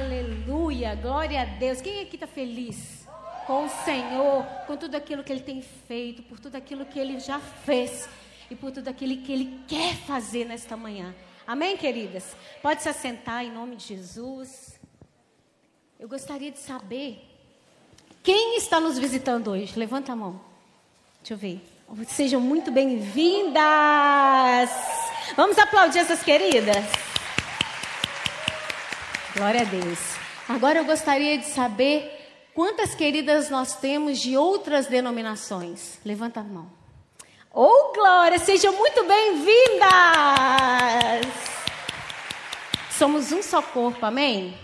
Aleluia, glória a Deus. Quem aqui está feliz com o Senhor, com tudo aquilo que Ele tem feito, por tudo aquilo que Ele já fez e por tudo aquilo que Ele quer fazer nesta manhã? Amém, queridas? Pode se assentar em nome de Jesus. Eu gostaria de saber quem está nos visitando hoje. Levanta a mão. Deixa eu ver. Sejam muito bem-vindas. Vamos aplaudir essas queridas. Glória a Deus. Agora eu gostaria de saber quantas queridas nós temos de outras denominações. Levanta a mão. Oh, glória! Sejam muito bem-vindas! Somos um só corpo, amém?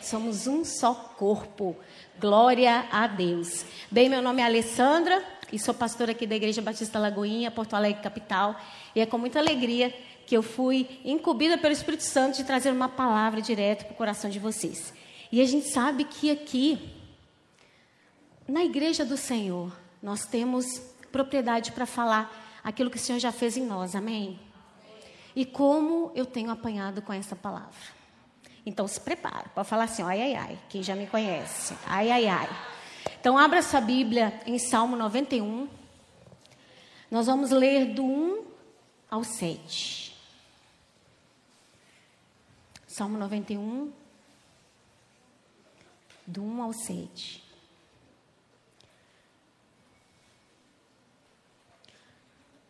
Somos um só corpo. Glória a Deus. Bem, meu nome é Alessandra e sou pastora aqui da Igreja Batista Lagoinha, Porto Alegre, capital. E é com muita alegria que eu fui incumbida pelo Espírito Santo de trazer uma palavra direto para o coração de vocês. E a gente sabe que aqui, na igreja do Senhor, nós temos propriedade para falar aquilo que o Senhor já fez em nós, amém? E como eu tenho apanhado com essa palavra. Então se prepara para falar assim, ai, ai, ai, quem já me conhece, ai, ai, ai. Então abra sua Bíblia em Salmo 91. Nós vamos ler do 1 ao 7. Salmo 91, do 1 ao 7.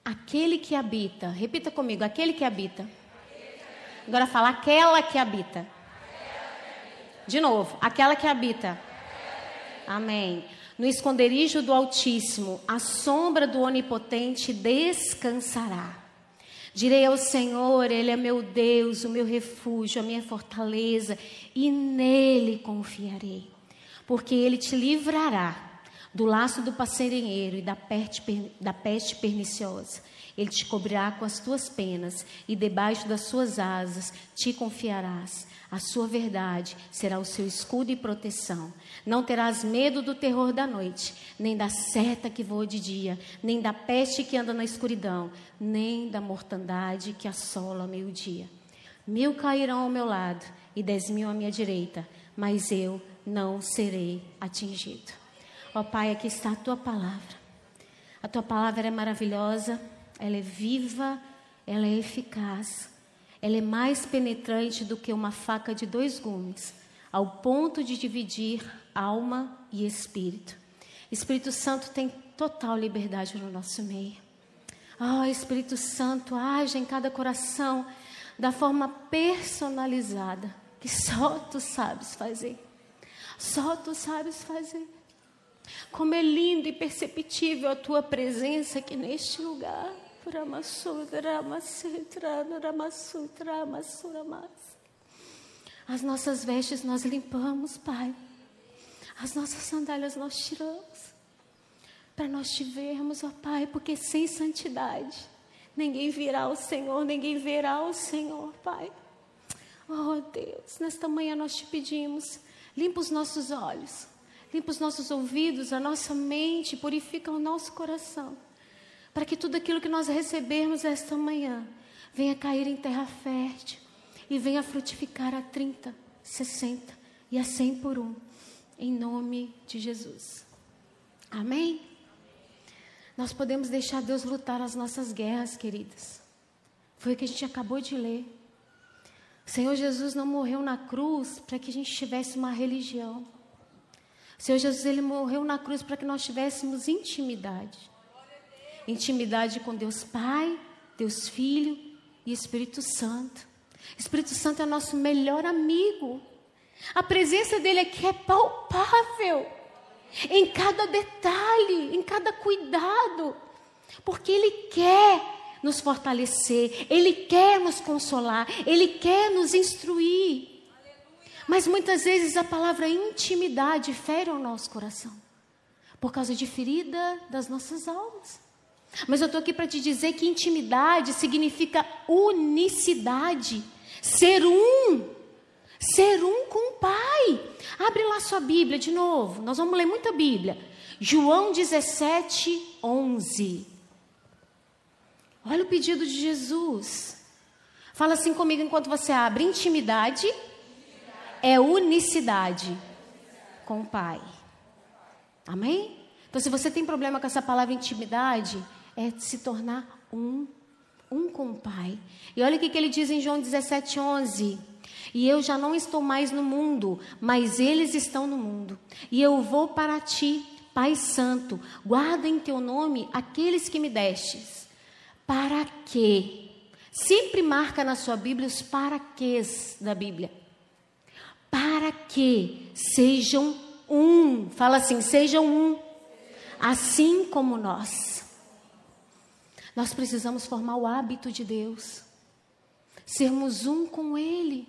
Aquele que habita, repita comigo, aquele que habita. Agora fala, aquela que habita. De novo, aquela que habita. Amém. No esconderijo do Altíssimo, a sombra do Onipotente descansará. Direi ao Senhor, Ele é meu Deus, o meu refúgio, a minha fortaleza, e nele confiarei. Porque Ele te livrará do laço do passarinheiro e da peste, da peste perniciosa. Ele te cobrirá com as tuas penas, e debaixo das suas asas te confiarás. A sua verdade será o seu escudo e proteção. Não terás medo do terror da noite, nem da seta que voa de dia, nem da peste que anda na escuridão, nem da mortandade que assola ao meio-dia. Mil cairão ao meu lado e dez mil à minha direita, mas eu não serei atingido. Ó Pai, aqui está a tua palavra. A tua palavra é maravilhosa, ela é viva, ela é eficaz ela é mais penetrante do que uma faca de dois gumes, ao ponto de dividir alma e espírito. Espírito Santo tem total liberdade no nosso meio. Ah, oh, Espírito Santo, age em cada coração da forma personalizada que só tu sabes fazer. Só tu sabes fazer. Como é lindo e perceptível a tua presença aqui neste lugar. As nossas vestes nós limpamos, Pai. As nossas sandálias nós tiramos. Para nós te vermos, ó Pai, porque sem santidade ninguém virá ao Senhor, ninguém verá o Senhor, Pai. Oh Deus, nesta manhã nós te pedimos, limpa os nossos olhos, limpa os nossos ouvidos, a nossa mente, purifica o nosso coração para que tudo aquilo que nós recebermos esta manhã venha cair em terra fértil e venha frutificar a 30, 60 e a 100 por um, em nome de Jesus. Amém? Nós podemos deixar Deus lutar as nossas guerras, queridas. Foi o que a gente acabou de ler. O Senhor Jesus não morreu na cruz para que a gente tivesse uma religião. O Senhor Jesus ele morreu na cruz para que nós tivéssemos intimidade intimidade com Deus Pai, Deus Filho e Espírito Santo. Espírito Santo é nosso melhor amigo. A presença dele aqui é palpável em cada detalhe, em cada cuidado, porque ele quer nos fortalecer, ele quer nos consolar, ele quer nos instruir. Mas muitas vezes a palavra intimidade fere o nosso coração, por causa de ferida das nossas almas. Mas eu estou aqui para te dizer que intimidade significa unicidade. Ser um. Ser um com o Pai. Abre lá sua Bíblia de novo. Nós vamos ler muita Bíblia. João 17, 11. Olha o pedido de Jesus. Fala assim comigo enquanto você abre. Intimidade é unicidade com o Pai. Amém? Então, se você tem problema com essa palavra intimidade, é se tornar um, um com o Pai. E olha o que, que ele diz em João 17, 11. E eu já não estou mais no mundo, mas eles estão no mundo. E eu vou para ti, Pai Santo, guarda em teu nome aqueles que me destes. Para quê? Sempre marca na sua Bíblia os para quês da Bíblia. Para que sejam um. Fala assim, sejam um. Assim como nós. Nós precisamos formar o hábito de Deus. Sermos um com Ele.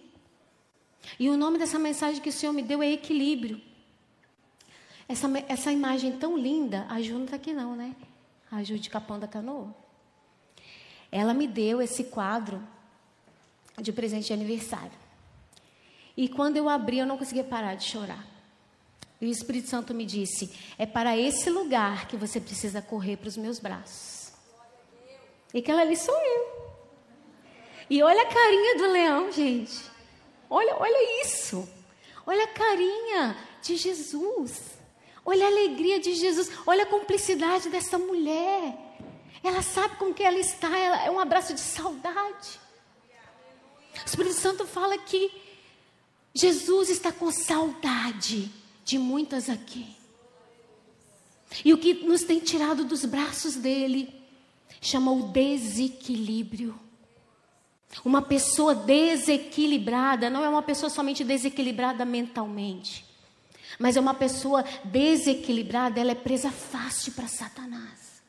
E o nome dessa mensagem que o Senhor me deu é equilíbrio. Essa, essa imagem tão linda, a Ju não está aqui não, né? A Ju de Capão da Canoa. Ela me deu esse quadro de presente de aniversário. E quando eu abri, eu não conseguia parar de chorar. E o Espírito Santo me disse: é para esse lugar que você precisa correr para os meus braços. E aquela ali sou eu. E olha a carinha do leão, gente. Olha, olha isso. Olha a carinha de Jesus. Olha a alegria de Jesus, olha a cumplicidade dessa mulher. Ela sabe com que ela está, ela, é um abraço de saudade. O Espírito Santo fala que Jesus está com saudade de muitas aqui. E o que nos tem tirado dos braços dele chama o desequilíbrio. Uma pessoa desequilibrada não é uma pessoa somente desequilibrada mentalmente. Mas é uma pessoa desequilibrada, ela é presa fácil para Satanás.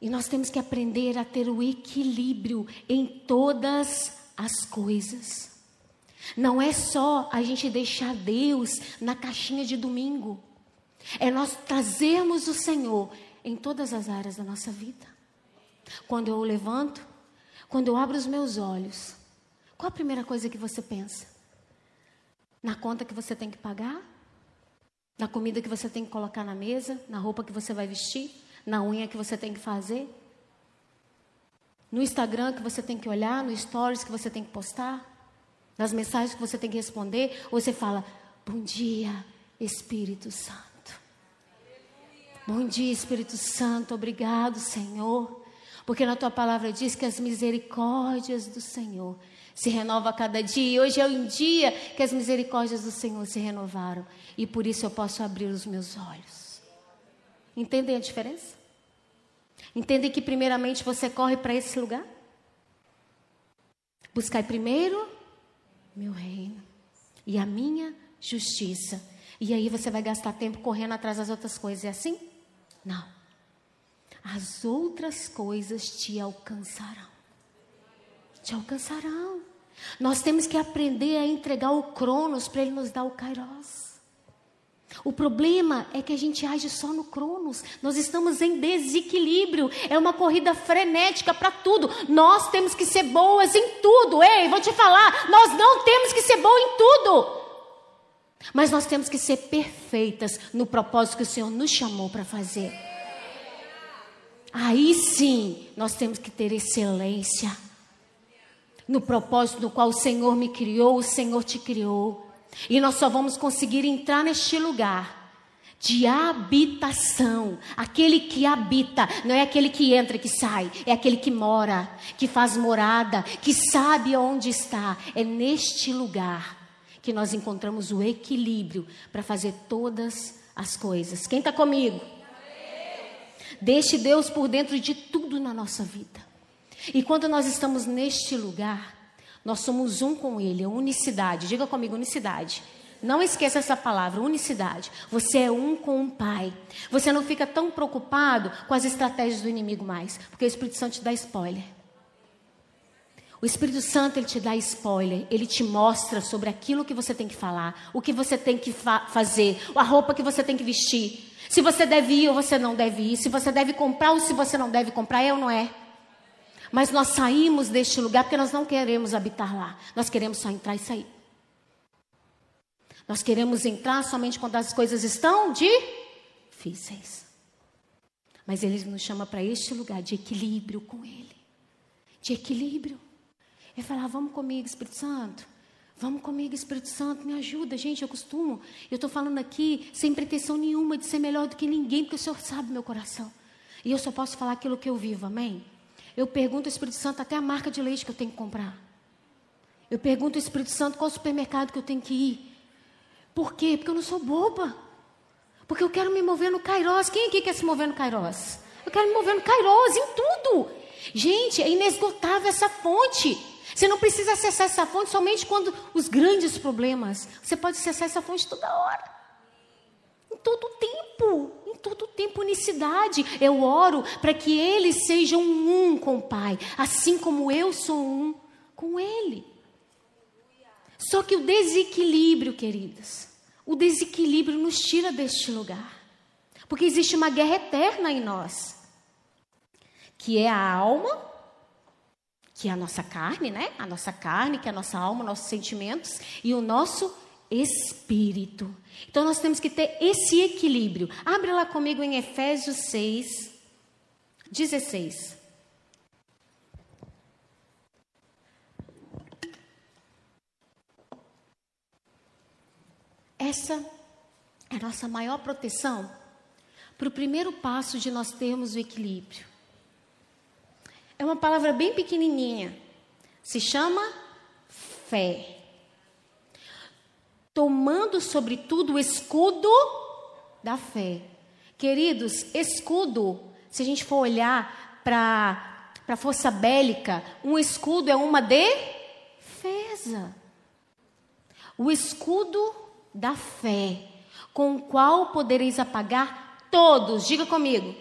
E nós temos que aprender a ter o equilíbrio em todas as coisas. Não é só a gente deixar Deus na caixinha de domingo. É nós trazermos o Senhor em todas as áreas da nossa vida. Quando eu levanto, quando eu abro os meus olhos, qual a primeira coisa que você pensa? Na conta que você tem que pagar? Na comida que você tem que colocar na mesa? Na roupa que você vai vestir? Na unha que você tem que fazer? No Instagram que você tem que olhar? No Stories que você tem que postar? Nas mensagens que você tem que responder? Ou você fala: Bom dia, Espírito Santo. Bom dia, Espírito Santo. Obrigado, Senhor. Porque na tua palavra diz que as misericórdias do Senhor se renova a cada dia. E hoje é um dia que as misericórdias do Senhor se renovaram. E por isso eu posso abrir os meus olhos. Entendem a diferença? Entendem que primeiramente você corre para esse lugar? Buscai primeiro meu reino e a minha justiça. E aí você vai gastar tempo correndo atrás das outras coisas. É assim? Não. As outras coisas te alcançarão. Te alcançarão. Nós temos que aprender a entregar o Cronos para ele nos dar o Kairos. O problema é que a gente age só no Cronos. Nós estamos em desequilíbrio. É uma corrida frenética para tudo. Nós temos que ser boas em tudo. Ei, vou te falar, nós não temos que ser boas em tudo. Mas nós temos que ser perfeitas no propósito que o Senhor nos chamou para fazer. Aí sim, nós temos que ter excelência no propósito do qual o Senhor me criou, o Senhor te criou. E nós só vamos conseguir entrar neste lugar de habitação. Aquele que habita, não é aquele que entra e que sai, é aquele que mora, que faz morada, que sabe onde está. É neste lugar que nós encontramos o equilíbrio para fazer todas as coisas. Quem está comigo? Deixe Deus por dentro de tudo na nossa vida. E quando nós estamos neste lugar, nós somos um com Ele, é unicidade. Diga comigo, unicidade. Não esqueça essa palavra, unicidade. Você é um com o Pai. Você não fica tão preocupado com as estratégias do inimigo mais, porque o Espírito Santo te dá spoiler. O Espírito Santo ele te dá spoiler, ele te mostra sobre aquilo que você tem que falar, o que você tem que fa fazer, a roupa que você tem que vestir. Se você deve ir ou você não deve ir, se você deve comprar ou se você não deve comprar, é ou não é? Mas nós saímos deste lugar porque nós não queremos habitar lá. Nós queremos só entrar e sair. Nós queremos entrar somente quando as coisas estão difíceis. Mas Ele nos chama para este lugar de equilíbrio com Ele. De equilíbrio. Ele fala: ah, vamos comigo, Espírito Santo. Vamos comigo, Espírito Santo, me ajuda. Gente, eu costumo, eu estou falando aqui sem pretensão nenhuma de ser melhor do que ninguém, porque o Senhor sabe meu coração. E eu só posso falar aquilo que eu vivo, amém? Eu pergunto ao Espírito Santo até a marca de leite que eu tenho que comprar. Eu pergunto ao Espírito Santo qual supermercado que eu tenho que ir. Por quê? Porque eu não sou boba. Porque eu quero me mover no Kairos. Quem aqui quer se mover no Kairos? Eu quero me mover no Kairos, em tudo. Gente, é inesgotável essa fonte. Você não precisa acessar essa fonte somente quando os grandes problemas. Você pode acessar essa fonte toda hora. Em todo tempo. Em todo tempo, unicidade. Eu oro para que eles sejam um com o Pai. Assim como eu sou um com Ele. Só que o desequilíbrio, queridas, o desequilíbrio nos tira deste lugar. Porque existe uma guerra eterna em nós, que é a alma que é a nossa carne, né? A nossa carne, que é a nossa alma, nossos sentimentos e o nosso espírito. Então nós temos que ter esse equilíbrio. Abre lá comigo em Efésios 6, 16. Essa é a nossa maior proteção para o primeiro passo de nós termos o equilíbrio. É uma palavra bem pequenininha. Se chama fé. Tomando sobretudo o escudo da fé. Queridos, escudo, se a gente for olhar para a força bélica, um escudo é uma defesa. O escudo da fé, com o qual podereis apagar todos, diga comigo,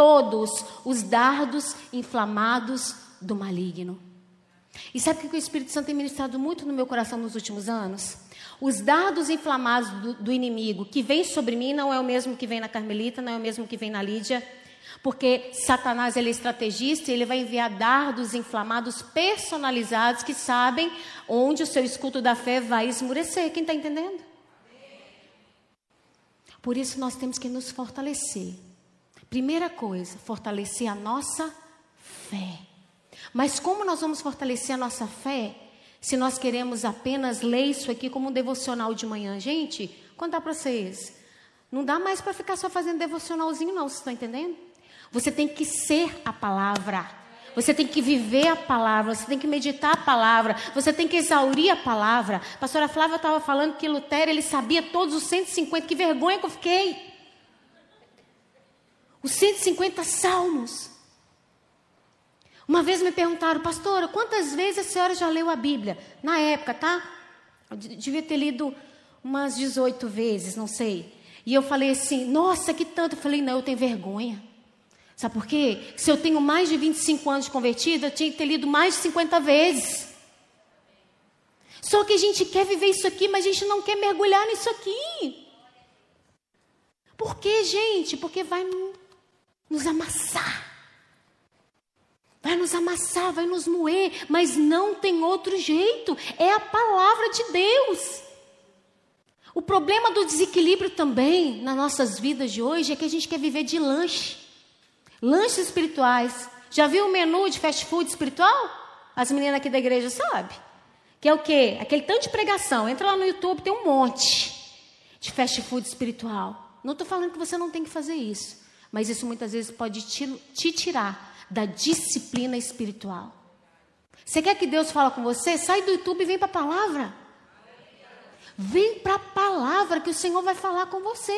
todos os dardos inflamados do maligno. E sabe o que o Espírito Santo tem ministrado muito no meu coração nos últimos anos? Os dardos inflamados do, do, inimigo que vem sobre mim não é o mesmo que vem na Carmelita, não é o mesmo que vem na Lídia, porque Satanás ele é estrategista e ele vai enviar dardos inflamados personalizados que sabem onde o seu escudo da fé vai esmurecer. Quem está entendendo? Por isso nós temos que nos fortalecer Primeira coisa, fortalecer a nossa fé. Mas como nós vamos fortalecer a nossa fé se nós queremos apenas ler isso aqui como um devocional de manhã? Gente, contar para vocês. Não dá mais para ficar só fazendo devocionalzinho, não, vocês estão entendendo? Você tem que ser a palavra. Você tem que viver a palavra, você tem que meditar a palavra, você tem que exaurir a palavra. A pastora Flávia estava falando que Lutero ele sabia todos os 150, que vergonha que eu fiquei. Os 150 salmos. Uma vez me perguntaram, pastora, quantas vezes a senhora já leu a Bíblia? Na época, tá? Eu devia ter lido umas 18 vezes, não sei. E eu falei assim, nossa, que tanto. Eu falei, não, eu tenho vergonha. Sabe por quê? Se eu tenho mais de 25 anos convertida, eu tinha que ter lido mais de 50 vezes. Só que a gente quer viver isso aqui, mas a gente não quer mergulhar nisso aqui. Por quê, gente? Porque vai nos amassar. Vai nos amassar, vai nos moer, mas não tem outro jeito. É a palavra de Deus. O problema do desequilíbrio também nas nossas vidas de hoje é que a gente quer viver de lanche. Lanches espirituais. Já viu o menu de fast food espiritual? As meninas aqui da igreja sabem. Que é o quê? Aquele tanto de pregação. Entra lá no YouTube, tem um monte de fast food espiritual. Não estou falando que você não tem que fazer isso. Mas isso muitas vezes pode te, te tirar da disciplina espiritual. Você quer que Deus fale com você? Sai do YouTube e vem para a palavra. Vem para a palavra que o Senhor vai falar com você.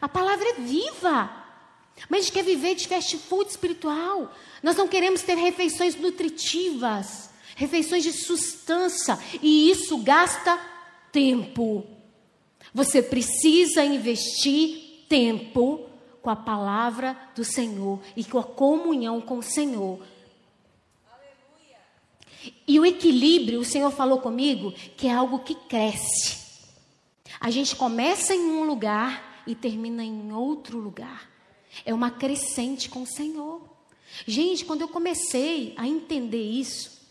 A palavra é viva. Mas a gente quer viver de fast food espiritual. Nós não queremos ter refeições nutritivas, refeições de substância. E isso gasta tempo. Você precisa investir tempo com a palavra do Senhor e com a comunhão com o Senhor. Aleluia. E o equilíbrio, o Senhor falou comigo, que é algo que cresce. A gente começa em um lugar e termina em outro lugar. É uma crescente com o Senhor. Gente, quando eu comecei a entender isso,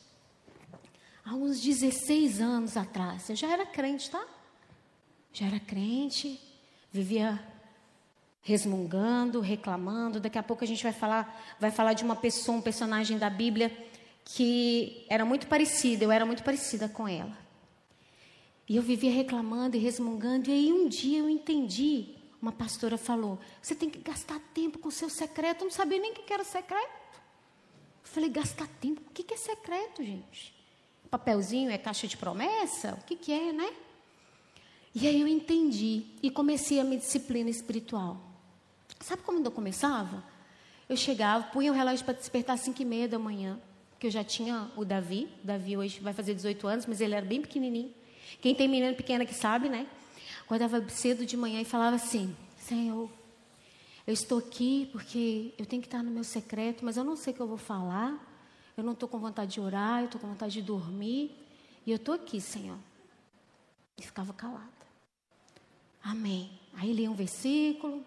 há uns 16 anos atrás, eu já era crente, tá? Já era crente, vivia resmungando, reclamando. Daqui a pouco a gente vai falar, vai falar de uma pessoa, um personagem da Bíblia que era muito parecida, eu era muito parecida com ela. E eu vivia reclamando e resmungando. E aí um dia eu entendi. Uma pastora falou: Você tem que gastar tempo com o seu secreto. Eu não sabia nem o que era secreto. Eu falei: Gastar tempo? O que é secreto, gente? Papelzinho é caixa de promessa? O que, que é, né? E aí eu entendi e comecei a minha disciplina espiritual. Sabe como eu começava? Eu chegava, punha o relógio para despertar às 5 e meia da manhã, que eu já tinha o Davi. O Davi hoje vai fazer 18 anos, mas ele era bem pequenininho. Quem tem menina pequena que sabe, né? Acordava cedo de manhã e falava assim: Senhor, eu estou aqui porque eu tenho que estar no meu secreto, mas eu não sei o que eu vou falar. Eu não estou com vontade de orar, eu estou com vontade de dormir. E eu estou aqui, Senhor. E ficava calada. Amém. Aí lia um versículo.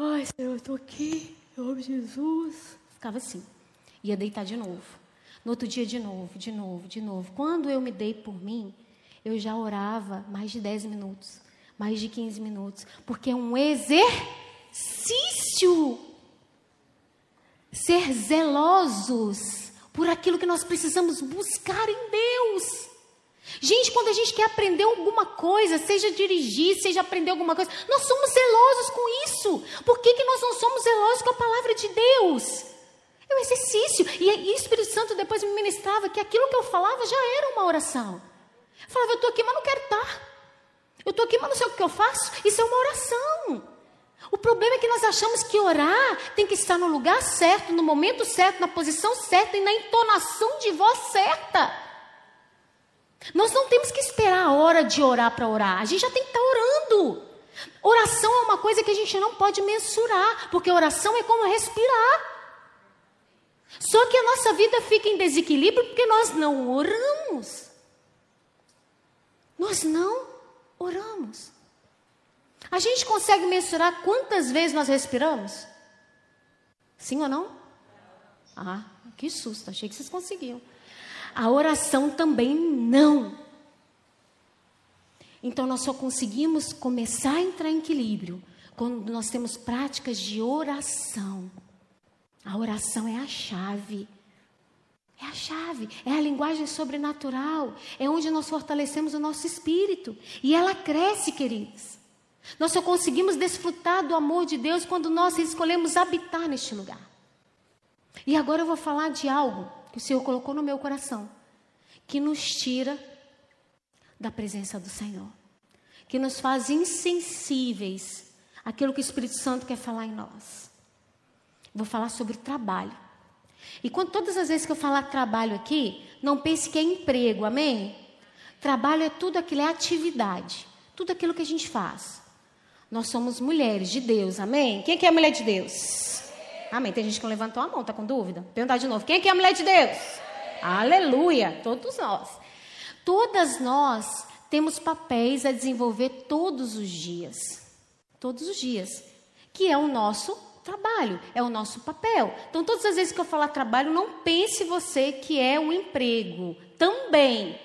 Ai, Senhor, eu estou aqui. Eu amo Jesus. Ficava assim. Ia deitar de novo. No outro dia, de novo, de novo, de novo. Quando eu me dei por mim, eu já orava mais de 10 minutos, mais de 15 minutos. Porque é um exercício. Ser zelosos por aquilo que nós precisamos buscar em Deus. Gente, quando a gente quer aprender alguma coisa, seja dirigir, seja aprender alguma coisa, nós somos zelosos com isso. Por que, que nós não somos zelosos com a palavra de Deus? É um exercício. E, o Espírito Santo depois me ministrava que aquilo que eu falava já era uma oração. Eu falava, eu estou aqui, mas não quero estar. Eu estou aqui, mas não sei o que eu faço. Isso é uma oração. O problema é que nós achamos que orar tem que estar no lugar certo, no momento certo, na posição certa e na entonação de voz certa. Nós não temos que esperar a hora de orar para orar. A gente já tem que estar tá orando. Oração é uma coisa que a gente não pode mensurar, porque oração é como respirar. Só que a nossa vida fica em desequilíbrio porque nós não oramos. Nós não oramos. A gente consegue mensurar quantas vezes nós respiramos? Sim ou não? Ah, que susto, achei que vocês conseguiam. A oração também não. Então nós só conseguimos começar a entrar em equilíbrio quando nós temos práticas de oração. A oração é a chave. É a chave, é a linguagem sobrenatural, é onde nós fortalecemos o nosso espírito. E ela cresce, queridos. Nós só conseguimos desfrutar do amor de Deus quando nós escolhemos habitar neste lugar. E agora eu vou falar de algo que o Senhor colocou no meu coração, que nos tira da presença do Senhor, que nos faz insensíveis àquilo que o Espírito Santo quer falar em nós. Vou falar sobre trabalho. E quando todas as vezes que eu falar trabalho aqui, não pense que é emprego, amém? Trabalho é tudo aquilo, é atividade, tudo aquilo que a gente faz. Nós somos mulheres de Deus, amém? Quem é, que é mulher de Deus? Amém. Tem gente que não levantou a mão, tá com dúvida? Perguntar de novo. Quem que é a mulher de Deus? Aleluia. Todos nós. Todas nós temos papéis a desenvolver todos os dias. Todos os dias. Que é o nosso trabalho, é o nosso papel. Então, todas as vezes que eu falar trabalho, não pense você que é um emprego. Também.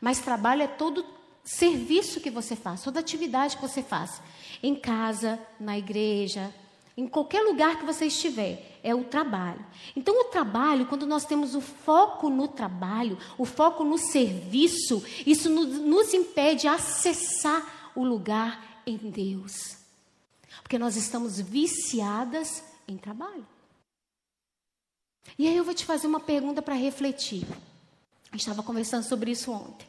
Mas trabalho é todo serviço que você faz, toda atividade que você faz. Em casa, na igreja, em qualquer lugar que você estiver, é o trabalho. Então, o trabalho, quando nós temos o foco no trabalho, o foco no serviço, isso nos, impede acessar o lugar em Deus. Porque nós estamos viciadas em trabalho. E aí eu vou te fazer uma pergunta para refletir. Gente estava conversando sobre isso ontem.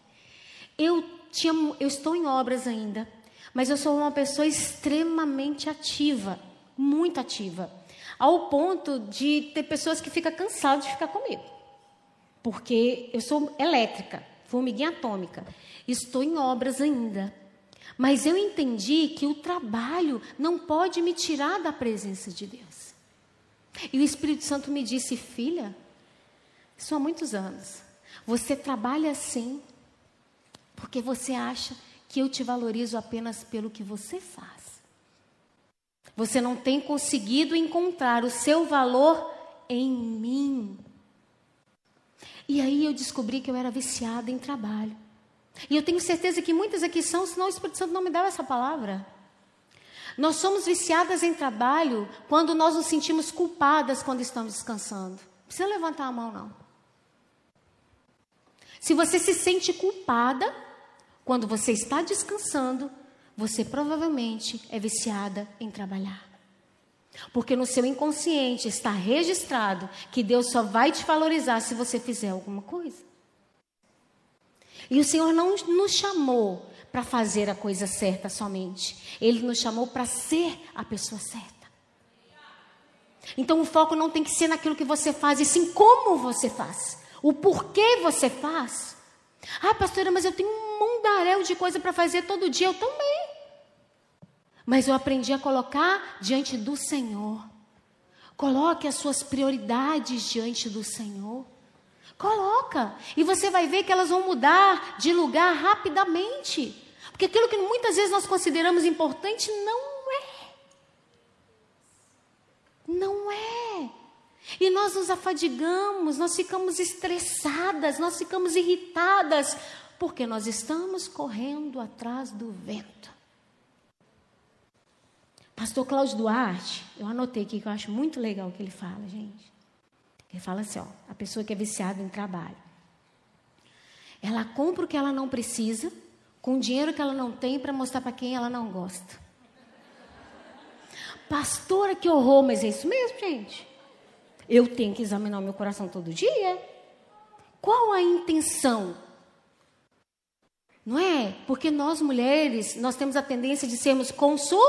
Eu, tinha, eu estou em obras ainda, mas eu sou uma pessoa extremamente ativa muito ativa, ao ponto de ter pessoas que ficam cansadas de ficar comigo. Porque eu sou elétrica, formiguinha atômica, estou em obras ainda. Mas eu entendi que o trabalho não pode me tirar da presença de Deus. E o Espírito Santo me disse, filha, isso há muitos anos. Você trabalha assim porque você acha que eu te valorizo apenas pelo que você faz. Você não tem conseguido encontrar o seu valor em mim. E aí eu descobri que eu era viciada em trabalho. E eu tenho certeza que muitas aqui são, senão o Espírito Santo não me dava essa palavra. Nós somos viciadas em trabalho quando nós nos sentimos culpadas quando estamos descansando. Não precisa levantar a mão, não. Se você se sente culpada quando você está descansando, você provavelmente é viciada em trabalhar. Porque no seu inconsciente está registrado que Deus só vai te valorizar se você fizer alguma coisa. E o Senhor não nos chamou para fazer a coisa certa somente. Ele nos chamou para ser a pessoa certa. Então o foco não tem que ser naquilo que você faz, e sim como você faz. O porquê você faz. Ah, pastora, mas eu tenho um mundaréu de coisa para fazer todo dia. Eu também. Mas eu aprendi a colocar diante do Senhor. Coloque as suas prioridades diante do Senhor. Coloca. E você vai ver que elas vão mudar de lugar rapidamente. Porque aquilo que muitas vezes nós consideramos importante não é. Não é. E nós nos afadigamos, nós ficamos estressadas, nós ficamos irritadas, porque nós estamos correndo atrás do vento. Pastor Cláudio Duarte, eu anotei aqui que eu acho muito legal o que ele fala, gente. Ele fala assim, ó, a pessoa que é viciada em trabalho. Ela compra o que ela não precisa, com dinheiro que ela não tem para mostrar para quem ela não gosta. Pastora, que horror, mas é isso mesmo, gente. Eu tenho que examinar o meu coração todo dia. Qual a intenção? Não é? Porque nós mulheres, nós temos a tendência de sermos consumistas.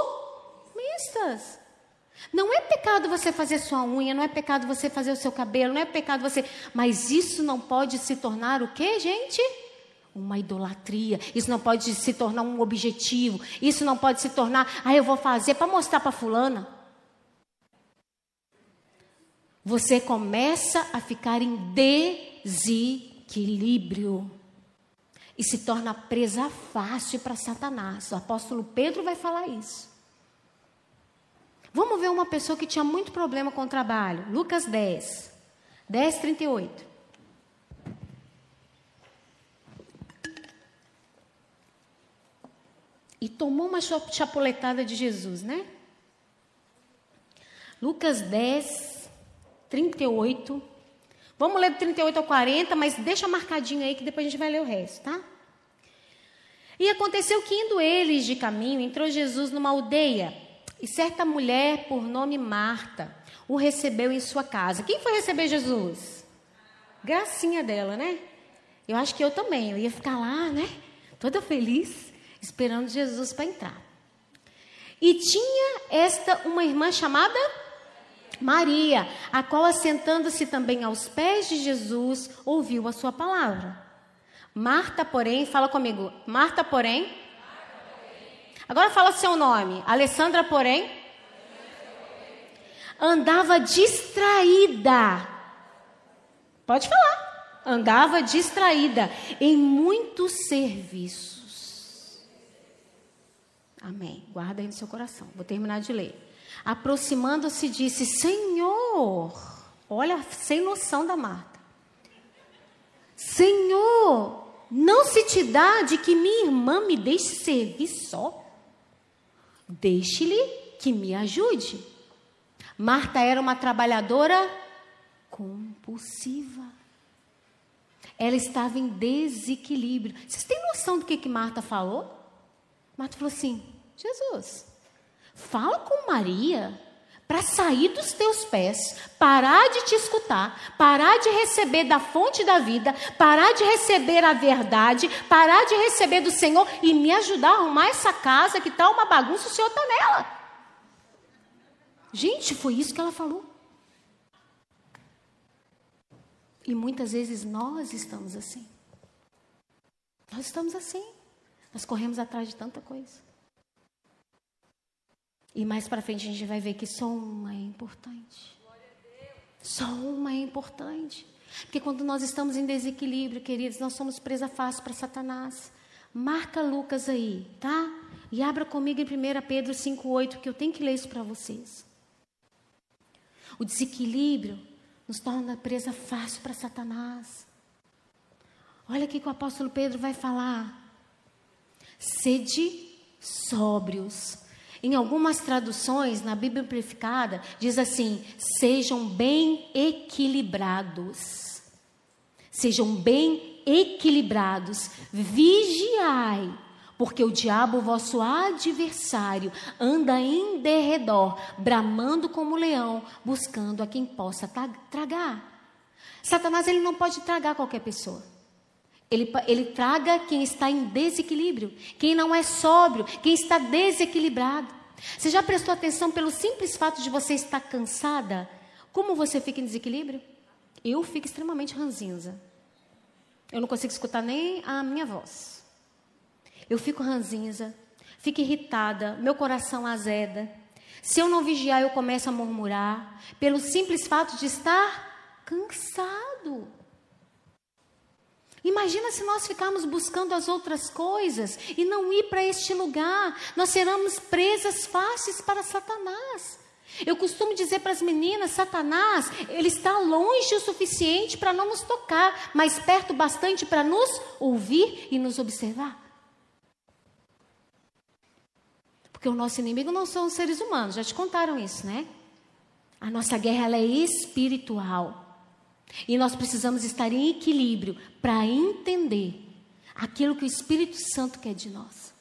Não é pecado você fazer sua unha, não é pecado você fazer o seu cabelo, não é pecado você. Mas isso não pode se tornar o quê, gente? Uma idolatria. Isso não pode se tornar um objetivo. Isso não pode se tornar, ah, eu vou fazer para mostrar para fulana. Você começa a ficar em desequilíbrio e se torna presa fácil para Satanás. O apóstolo Pedro vai falar isso. Vamos ver uma pessoa que tinha muito problema com o trabalho. Lucas 10, 10, 38. E tomou uma chapuletada de Jesus, né? Lucas 10, 38. Vamos ler do 38 ao 40, mas deixa marcadinho aí que depois a gente vai ler o resto, tá? E aconteceu que indo eles de caminho, entrou Jesus numa aldeia e certa mulher, por nome Marta, o recebeu em sua casa. Quem foi receber Jesus? Gracinha dela, né? Eu acho que eu também. Eu ia ficar lá, né? Toda feliz, esperando Jesus para entrar. E tinha esta uma irmã chamada Maria, a qual, assentando-se também aos pés de Jesus, ouviu a sua palavra. Marta, porém, fala comigo, Marta, porém, Agora fala seu nome. Alessandra, porém, andava distraída. Pode falar. Andava distraída em muitos serviços. Amém. Guarda aí no seu coração. Vou terminar de ler. Aproximando-se, disse: Senhor, olha, sem noção da Marta. Senhor, não se te dá de que minha irmã me deixe servir só? Deixe-lhe que me ajude. Marta era uma trabalhadora compulsiva. Ela estava em desequilíbrio. Vocês têm noção do que, que Marta falou? Marta falou assim: Jesus, fala com Maria para sair dos teus pés, parar de te escutar, parar de receber da fonte da vida, parar de receber a verdade, parar de receber do Senhor e me ajudar a arrumar essa casa que está uma bagunça, o Senhor está nela. Gente, foi isso que ela falou. E muitas vezes nós estamos assim. Nós estamos assim. Nós corremos atrás de tanta coisa. E mais para frente a gente vai ver que só uma é importante. Só uma é importante. Porque quando nós estamos em desequilíbrio, queridos, nós somos presa fácil para Satanás. Marca Lucas aí, tá? E abra comigo em 1 Pedro 5,8, que eu tenho que ler isso para vocês. O desequilíbrio nos torna presa fácil para Satanás. Olha o que o apóstolo Pedro vai falar. Sede sóbrios em algumas traduções, na Bíblia Amplificada, diz assim: sejam bem equilibrados. Sejam bem equilibrados, vigiai, porque o diabo, vosso adversário, anda em derredor, bramando como leão, buscando a quem possa tragar. Satanás ele não pode tragar qualquer pessoa. Ele, ele traga quem está em desequilíbrio, quem não é sóbrio, quem está desequilibrado. Você já prestou atenção pelo simples fato de você estar cansada? Como você fica em desequilíbrio? Eu fico extremamente ranzinza. Eu não consigo escutar nem a minha voz. Eu fico ranzinza, fico irritada, meu coração azeda. Se eu não vigiar, eu começo a murmurar, pelo simples fato de estar cansado. Imagina se nós ficarmos buscando as outras coisas e não ir para este lugar. Nós seremos presas fáceis para Satanás. Eu costumo dizer para as meninas, Satanás, ele está longe o suficiente para não nos tocar, mas perto bastante para nos ouvir e nos observar. Porque o nosso inimigo não são os seres humanos, já te contaram isso, né? A nossa guerra é espiritual. E nós precisamos estar em equilíbrio para entender aquilo que o Espírito Santo quer de nós.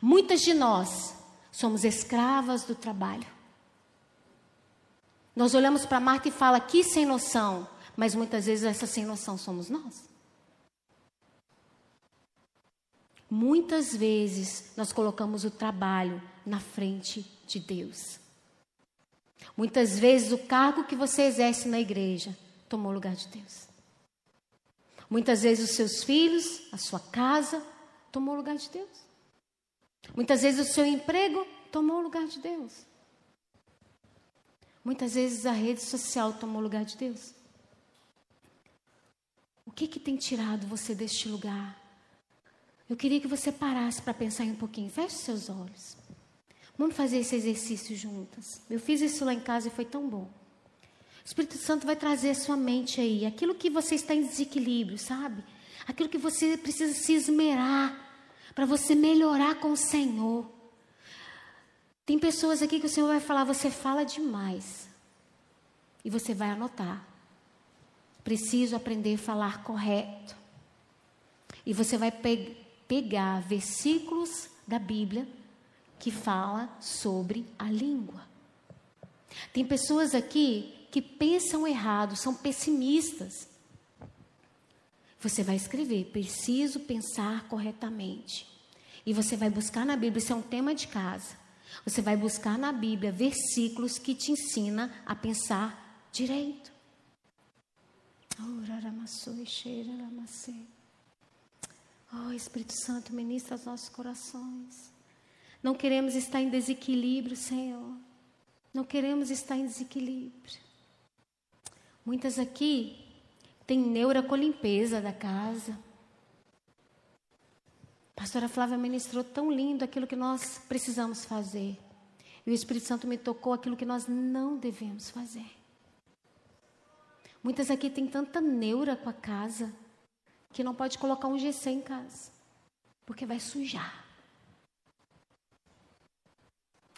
Muitas de nós somos escravas do trabalho. Nós olhamos para Marta e fala que sem noção, mas muitas vezes essa sem noção somos nós. Muitas vezes nós colocamos o trabalho na frente de Deus. Muitas vezes o cargo que você exerce na igreja tomou o lugar de Deus. Muitas vezes os seus filhos, a sua casa, tomou o lugar de Deus. Muitas vezes o seu emprego tomou o lugar de Deus. Muitas vezes a rede social tomou o lugar de Deus. O que que tem tirado você deste lugar? Eu queria que você parasse para pensar um pouquinho. Feche seus olhos. Vamos fazer esse exercício juntas. Eu fiz isso lá em casa e foi tão bom. O Espírito Santo vai trazer a sua mente aí, aquilo que você está em desequilíbrio, sabe? Aquilo que você precisa se esmerar para você melhorar com o Senhor. Tem pessoas aqui que o Senhor vai falar, você fala demais. E você vai anotar. Preciso aprender a falar correto. E você vai pe pegar versículos da Bíblia que fala sobre a língua. Tem pessoas aqui que pensam errado, são pessimistas. Você vai escrever, preciso pensar corretamente. E você vai buscar na Bíblia, isso é um tema de casa. Você vai buscar na Bíblia versículos que te ensina a pensar direito. Oh, Espírito Santo, ministra os nossos corações. Não queremos estar em desequilíbrio, Senhor. Não queremos estar em desequilíbrio. Muitas aqui têm neura com limpeza da casa. A pastora Flávia ministrou tão lindo aquilo que nós precisamos fazer. E o Espírito Santo me tocou aquilo que nós não devemos fazer. Muitas aqui têm tanta neura com a casa que não pode colocar um GC em casa, porque vai sujar.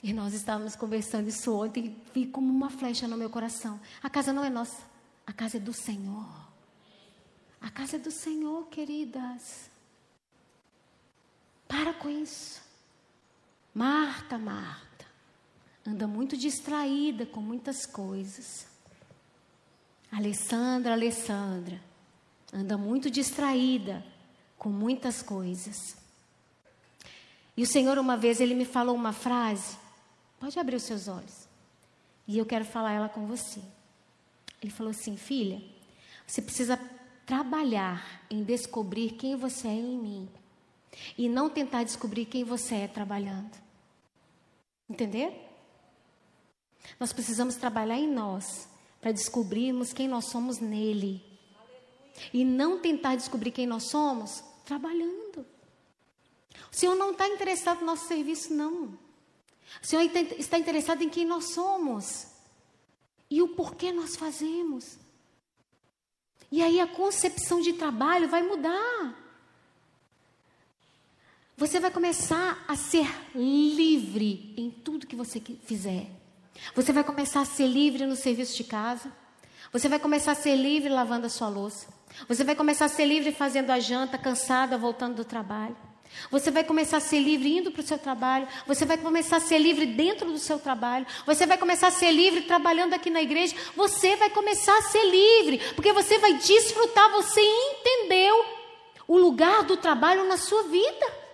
E nós estávamos conversando isso ontem e vi como uma flecha no meu coração. A casa não é nossa. A casa é do Senhor. A casa é do Senhor, queridas. Para com isso. Marta, Marta, anda muito distraída com muitas coisas. Alessandra, Alessandra, anda muito distraída com muitas coisas. E o Senhor, uma vez, ele me falou uma frase. Pode abrir os seus olhos. E eu quero falar ela com você. Ele falou assim: Filha, você precisa trabalhar em descobrir quem você é em mim e não tentar descobrir quem você é trabalhando. Entender? Nós precisamos trabalhar em nós para descobrirmos quem nós somos nele. E não tentar descobrir quem nós somos trabalhando. O Senhor não está interessado no nosso serviço, não. O Senhor está interessado em quem nós somos e o porquê nós fazemos. E aí a concepção de trabalho vai mudar. Você vai começar a ser livre em tudo que você fizer. Você vai começar a ser livre no serviço de casa. Você vai começar a ser livre lavando a sua louça. Você vai começar a ser livre fazendo a janta, cansada, voltando do trabalho. Você vai começar a ser livre indo para o seu trabalho. Você vai começar a ser livre dentro do seu trabalho. Você vai começar a ser livre trabalhando aqui na igreja. Você vai começar a ser livre, porque você vai desfrutar. Você entendeu o lugar do trabalho na sua vida.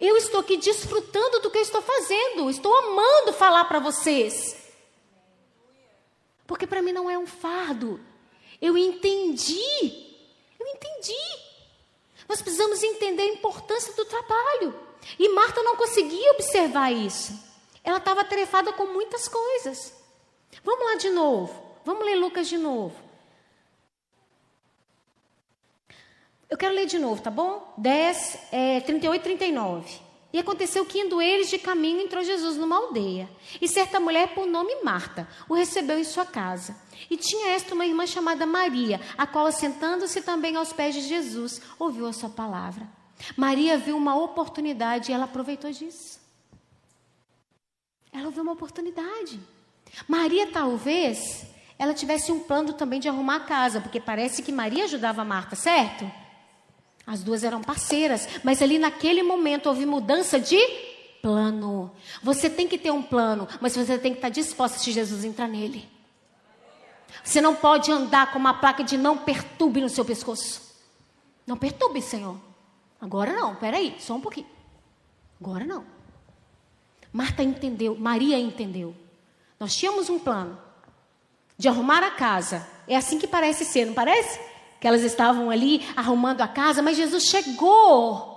Eu estou aqui desfrutando do que eu estou fazendo. Estou amando falar para vocês. Porque para mim não é um fardo. Eu entendi. Eu entendi. Nós precisamos entender a importância do trabalho. E Marta não conseguia observar isso. Ela estava atarefada com muitas coisas. Vamos lá de novo. Vamos ler Lucas de novo. Eu quero ler de novo, tá bom? 10, é, 38 e 39. E aconteceu que, indo eles de caminho, entrou Jesus numa aldeia. E certa mulher, por nome Marta, o recebeu em sua casa. E tinha esta uma irmã chamada Maria, a qual, assentando-se também aos pés de Jesus, ouviu a sua palavra. Maria viu uma oportunidade e ela aproveitou disso. Ela ouviu uma oportunidade. Maria, talvez, ela tivesse um plano também de arrumar a casa, porque parece que Maria ajudava Marta, certo? As duas eram parceiras, mas ali naquele momento houve mudança de plano. Você tem que ter um plano, mas você tem que estar disposta se Jesus entrar nele. Você não pode andar com uma placa de não perturbe no seu pescoço. Não perturbe, Senhor. Agora não, peraí, só um pouquinho. Agora não. Marta entendeu, Maria entendeu. Nós tínhamos um plano de arrumar a casa. É assim que parece ser, não parece? Que elas estavam ali arrumando a casa, mas Jesus chegou.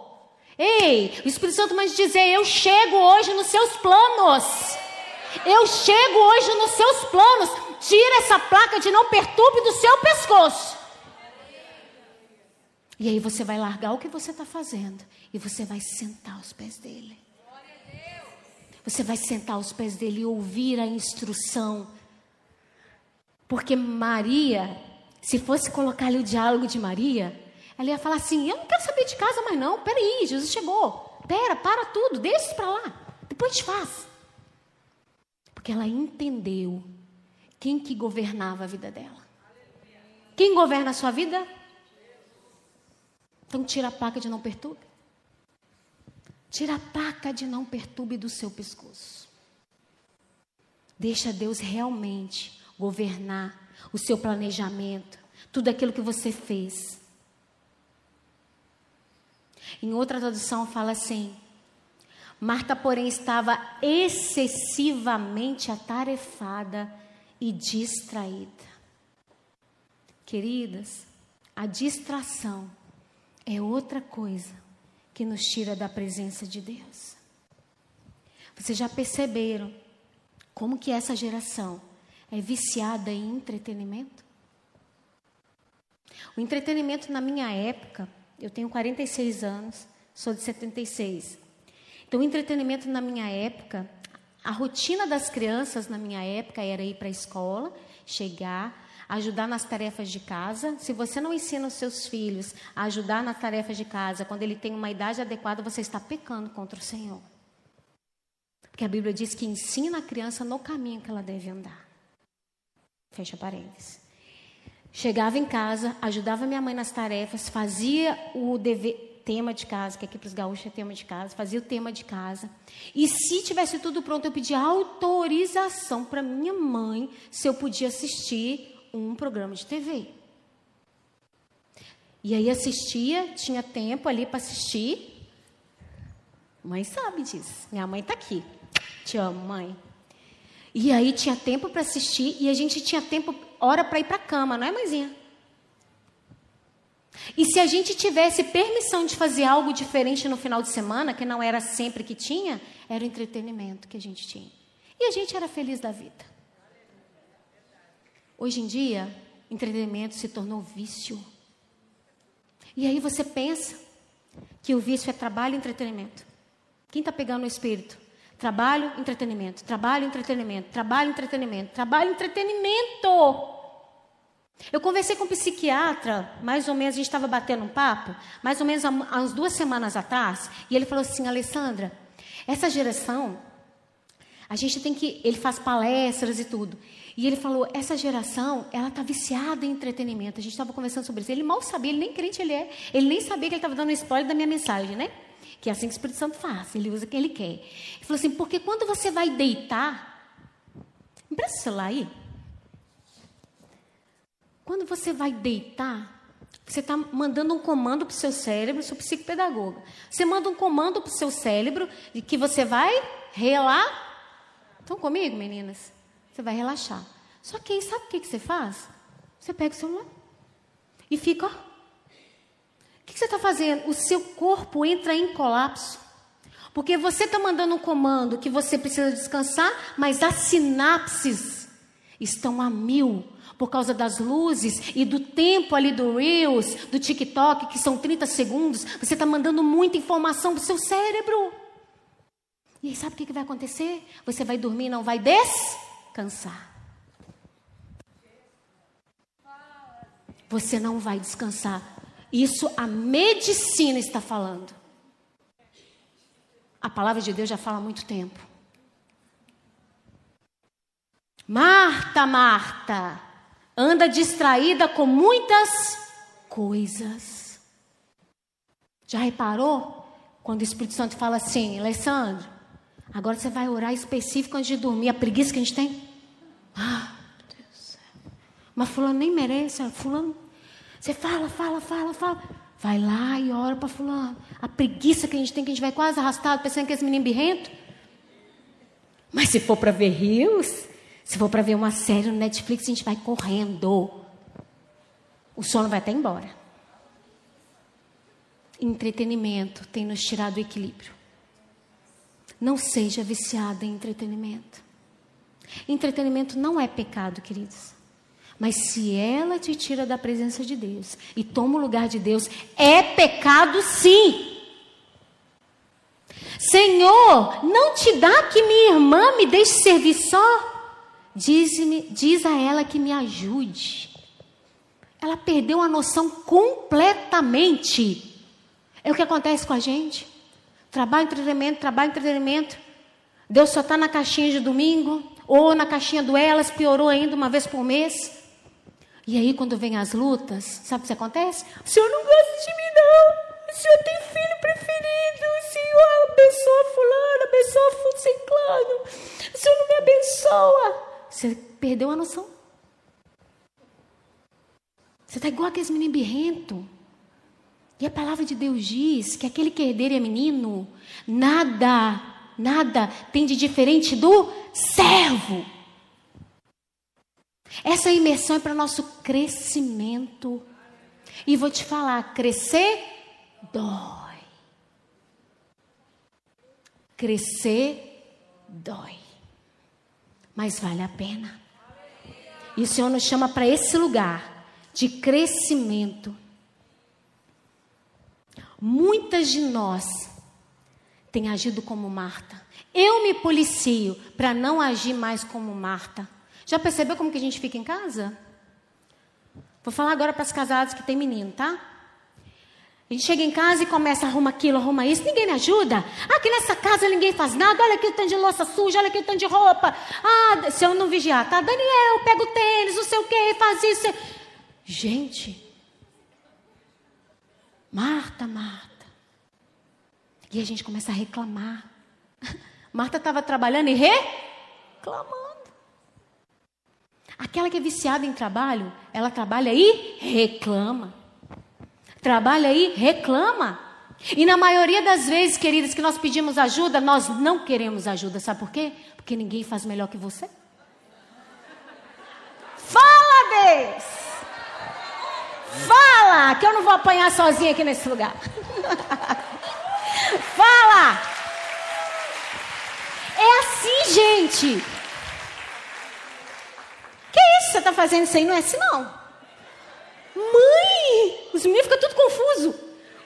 Ei, o Espírito Santo manda dizer: Eu chego hoje nos seus planos. Eu chego hoje nos seus planos. Tira essa placa de não perturbe do seu pescoço. E aí você vai largar o que você está fazendo e você vai sentar aos pés dele. Você vai sentar aos pés dele e ouvir a instrução. Porque Maria se fosse colocar ali o diálogo de Maria, ela ia falar assim: Eu não quero saber de casa mais não. Peraí, Jesus chegou. Pera, para tudo, deixa isso para lá. Depois faz. Porque ela entendeu quem que governava a vida dela. Quem governa a sua vida? Então tira a placa de não perturbe. Tira a placa de não perturbe do seu pescoço. Deixa Deus realmente governar o seu planejamento, tudo aquilo que você fez. Em outra tradução fala assim: Marta, porém, estava excessivamente atarefada e distraída. Queridas, a distração é outra coisa que nos tira da presença de Deus. Vocês já perceberam como que essa geração é viciada em entretenimento? O entretenimento na minha época, eu tenho 46 anos, sou de 76. Então, o entretenimento na minha época, a rotina das crianças na minha época era ir para a escola, chegar, ajudar nas tarefas de casa. Se você não ensina os seus filhos a ajudar nas tarefas de casa, quando ele tem uma idade adequada, você está pecando contra o Senhor. Porque a Bíblia diz que ensina a criança no caminho que ela deve andar. Fecha parênteses. Chegava em casa, ajudava minha mãe nas tarefas, fazia o dever, tema de casa, que aqui para os gaúchos é tema de casa, fazia o tema de casa. E se tivesse tudo pronto, eu pedia autorização para minha mãe se eu podia assistir um programa de TV. E aí assistia, tinha tempo ali para assistir. Mãe sabe disso. Minha mãe está aqui. Te amo, mãe. E aí tinha tempo para assistir e a gente tinha tempo, hora para ir para a cama, não é, mãezinha? E se a gente tivesse permissão de fazer algo diferente no final de semana, que não era sempre que tinha, era o entretenimento que a gente tinha. E a gente era feliz da vida. Hoje em dia, entretenimento se tornou vício. E aí você pensa que o vício é trabalho e entretenimento. Quem está pegando o espírito? Trabalho, entretenimento, trabalho, entretenimento, trabalho, entretenimento, trabalho, entretenimento. Eu conversei com um psiquiatra, mais ou menos, a gente estava batendo um papo, mais ou menos há umas duas semanas atrás, e ele falou assim: Alessandra, essa geração, a gente tem que. Ele faz palestras e tudo. E ele falou: essa geração, ela está viciada em entretenimento. A gente estava conversando sobre isso. Ele mal sabia, ele nem crente ele é. Ele nem sabia que ele estava dando spoiler da minha mensagem, né? Que é assim que o Espírito Santo faz. Ele usa o que ele quer. Ele falou assim: porque quando você vai deitar. Empresta o celular aí. Quando você vai deitar, você está mandando um comando para o seu cérebro, sou psicopedagoga. Você manda um comando para o seu cérebro de que você vai relaxar. Estão comigo, meninas? Você vai relaxar. Só que aí, sabe o que, que você faz? Você pega o celular e fica, ó. Que, que você está fazendo? O seu corpo entra em colapso. Porque você está mandando um comando que você precisa descansar, mas as sinapses estão a mil por causa das luzes e do tempo ali do Reels, do TikTok, que são 30 segundos, você está mandando muita informação para o seu cérebro. E aí sabe o que, que vai acontecer? Você vai dormir e não vai descansar. Você não vai descansar. Isso a medicina está falando. A palavra de Deus já fala há muito tempo. Marta, Marta, anda distraída com muitas coisas. Já reparou? Quando o Espírito Santo fala assim, Alessandro, agora você vai orar específico antes de dormir. A preguiça que a gente tem? Ah, meu Deus do céu. Mas fulano nem merece, fulano. Você fala, fala, fala, fala. Vai lá e ora para fulano. A preguiça que a gente tem, que a gente vai quase arrastado, pensando que esse menino birrento. Mas se for para ver rios, se for para ver uma série no Netflix, a gente vai correndo. O sono vai até embora. Entretenimento tem nos tirado o equilíbrio. Não seja viciado em entretenimento. Entretenimento não é pecado, queridos. Mas se ela te tira da presença de Deus e toma o lugar de Deus, é pecado sim. Senhor, não te dá que minha irmã me deixe servir só? Diz, diz a ela que me ajude. Ela perdeu a noção completamente. É o que acontece com a gente. Trabalho, entretenimento, trabalho, entretenimento. Deus só está na caixinha de domingo, ou na caixinha do elas, piorou ainda uma vez por mês. E aí, quando vem as lutas, sabe o que acontece? O Senhor não gosta de mim, não. O Senhor tem filho preferido. O Senhor abençoa fulano, abençoa ciclano. O Senhor não me abençoa. Você perdeu a noção. Você está igual aqueles meninos birrento. E a palavra de Deus diz que aquele que herdeiro é menino, nada, nada tem de diferente do servo. Essa imersão é para nosso crescimento. E vou te falar, crescer dói. Crescer dói mas vale a pena. E o Senhor nos chama para esse lugar de crescimento. Muitas de nós têm agido como Marta. Eu me policio para não agir mais como Marta. Já percebeu como que a gente fica em casa? Vou falar agora para as casadas que têm menino, tá? A gente chega em casa e começa a arrumar aquilo, arruma isso, ninguém me ajuda. Aqui nessa casa ninguém faz nada, olha aqui o tanto de louça suja, olha aqui o tanto de roupa. Ah, se eu não vigiar, tá? Daniel, pega o tênis, não sei o quê, faz isso. Gente, Marta, Marta. E a gente começa a reclamar. Marta estava trabalhando e reclamando. Aquela que é viciada em trabalho, ela trabalha e reclama. Trabalha aí, reclama. E na maioria das vezes, queridas, que nós pedimos ajuda, nós não queremos ajuda. Sabe por quê? Porque ninguém faz melhor que você. Fala, Deus! Fala! Que eu não vou apanhar sozinha aqui nesse lugar. Fala! É assim, gente. Está fazendo isso aí? Não é assim, não. Mãe! Os meninos ficam tudo confuso.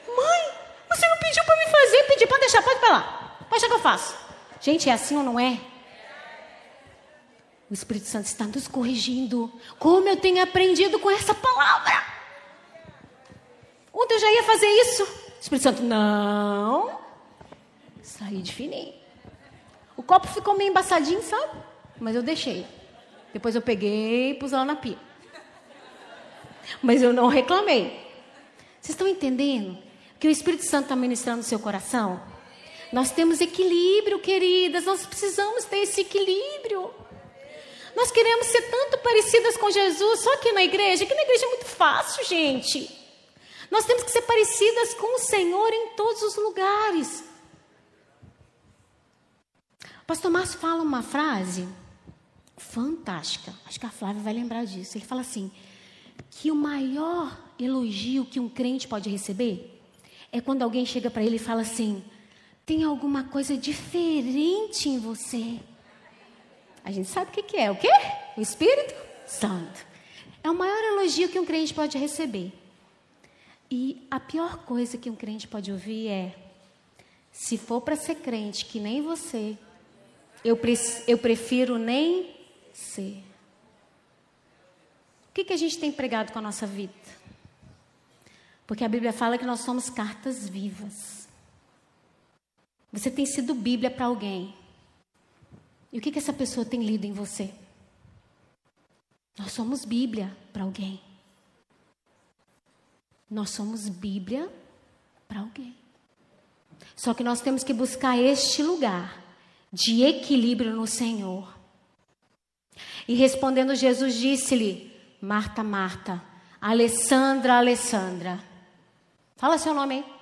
Mãe, você não pediu para me fazer, pedi para deixar, pode para lá. Pode deixar que eu faço. Gente, é assim ou não é? O Espírito Santo está nos corrigindo. Como eu tenho aprendido com essa palavra. Ontem eu já ia fazer isso. O Espírito Santo, não. Saí de fininho. O copo ficou meio embaçadinho, sabe? Mas eu deixei. Depois eu peguei e pus ela na pia. Mas eu não reclamei. Vocês estão entendendo? Que o Espírito Santo está ministrando no seu coração? Nós temos equilíbrio, queridas. Nós precisamos ter esse equilíbrio. Nós queremos ser tanto parecidas com Jesus, só que na igreja, que na igreja é muito fácil, gente. Nós temos que ser parecidas com o Senhor em todos os lugares. O pastor Márcio fala uma frase fantástica. Acho que a Flávia vai lembrar disso. Ele fala assim: que o maior elogio que um crente pode receber é quando alguém chega para ele e fala assim: tem alguma coisa diferente em você. A gente sabe o que, que é. O quê? O Espírito Santo. É o maior elogio que um crente pode receber. E a pior coisa que um crente pode ouvir é: se for para ser crente que nem você, eu, pre eu prefiro nem ser. O que, que a gente tem pregado com a nossa vida? Porque a Bíblia fala que nós somos cartas vivas. Você tem sido Bíblia para alguém. E o que, que essa pessoa tem lido em você? Nós somos Bíblia para alguém. Nós somos Bíblia para alguém. Só que nós temos que buscar este lugar de equilíbrio no Senhor. E respondendo, Jesus disse-lhe: Marta, Marta, Alessandra, Alessandra. Fala seu nome aí.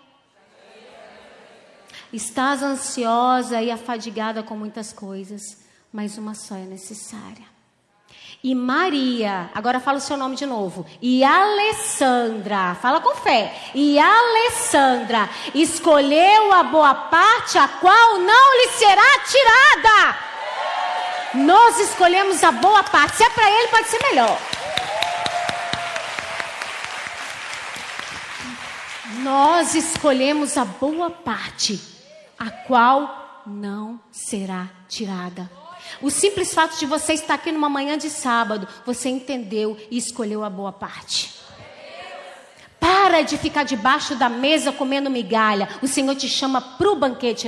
Estás ansiosa e afadigada com muitas coisas mas uma só é necessária. E Maria, agora fala o seu nome de novo. E Alessandra, fala com fé. E Alessandra escolheu a boa parte, a qual não lhe será tirada. Nós escolhemos a boa parte. Se é para ele, pode ser melhor. Nós escolhemos a boa parte, a qual não será tirada. O simples fato de você estar aqui numa manhã de sábado, você entendeu e escolheu a boa parte. Para de ficar debaixo da mesa comendo migalha. O Senhor te chama para o banquete.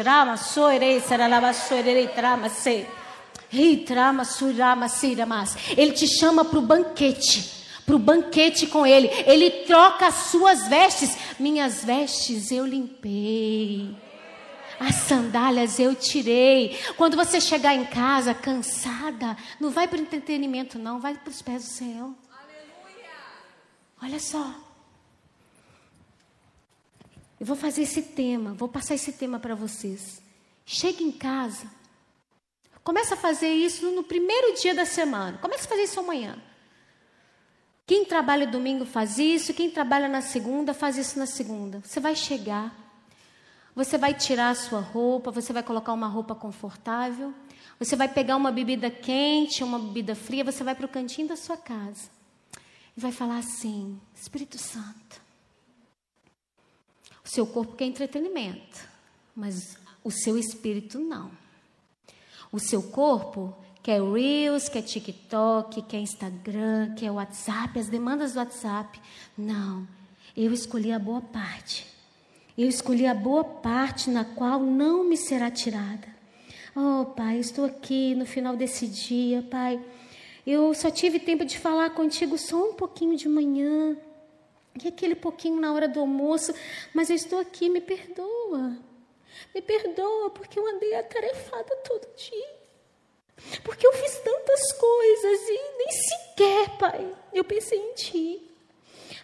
Ele te chama para o banquete. Para o banquete com Ele. Ele troca as suas vestes. Minhas vestes eu limpei. As sandálias eu tirei. Quando você chegar em casa cansada, não vai para o entretenimento, não, vai para os pés do Senhor. Aleluia. Olha só. Eu vou fazer esse tema, vou passar esse tema para vocês. Chega em casa. Começa a fazer isso no primeiro dia da semana. Começa a fazer isso amanhã. Quem trabalha domingo faz isso, quem trabalha na segunda faz isso na segunda. Você vai chegar. Você vai tirar a sua roupa, você vai colocar uma roupa confortável, você vai pegar uma bebida quente, uma bebida fria, você vai para o cantinho da sua casa e vai falar assim: Espírito Santo, o seu corpo quer entretenimento, mas o seu espírito não. O seu corpo quer Reels, quer TikTok, quer Instagram, quer WhatsApp, as demandas do WhatsApp. Não, eu escolhi a boa parte. Eu escolhi a boa parte na qual não me será tirada. Oh, Pai, estou aqui no final desse dia, Pai. Eu só tive tempo de falar contigo só um pouquinho de manhã. E aquele pouquinho na hora do almoço, mas eu estou aqui, me perdoa. Me perdoa porque eu andei atarefada todo dia. Porque eu fiz tantas coisas e nem sequer, Pai, eu pensei em Ti.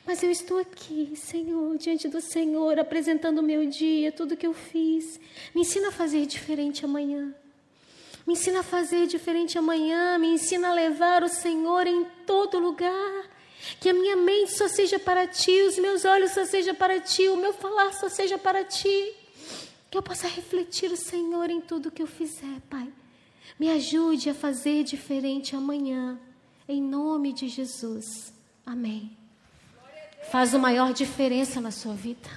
Mas eu estou aqui, Senhor, diante do Senhor, apresentando o meu dia, tudo que eu fiz. Me ensina a fazer diferente amanhã. Me ensina a fazer diferente amanhã. Me ensina a levar o Senhor em todo lugar. Que a minha mente só seja para ti, os meus olhos só seja para ti, o meu falar só seja para ti. Que eu possa refletir o Senhor em tudo que eu fizer, Pai. Me ajude a fazer diferente amanhã. Em nome de Jesus. Amém faz a maior diferença na sua vida.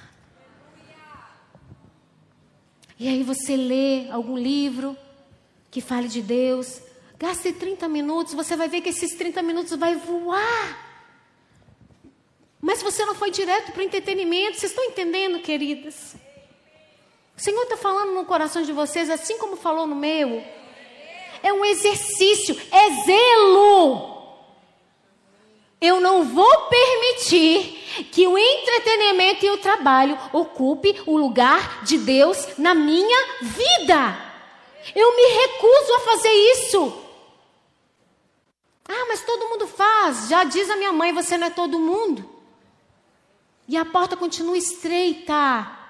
E aí você lê algum livro que fale de Deus, gaste 30 minutos, você vai ver que esses 30 minutos vai voar. Mas você não foi direto para o entretenimento, vocês estão entendendo, queridas? O Senhor está falando no coração de vocês, assim como falou no meu. é um exercício, é zelo. Eu não vou permitir que o entretenimento e o trabalho ocupe o lugar de Deus na minha vida. Eu me recuso a fazer isso. Ah, mas todo mundo faz. Já diz a minha mãe, você não é todo mundo. E a porta continua estreita.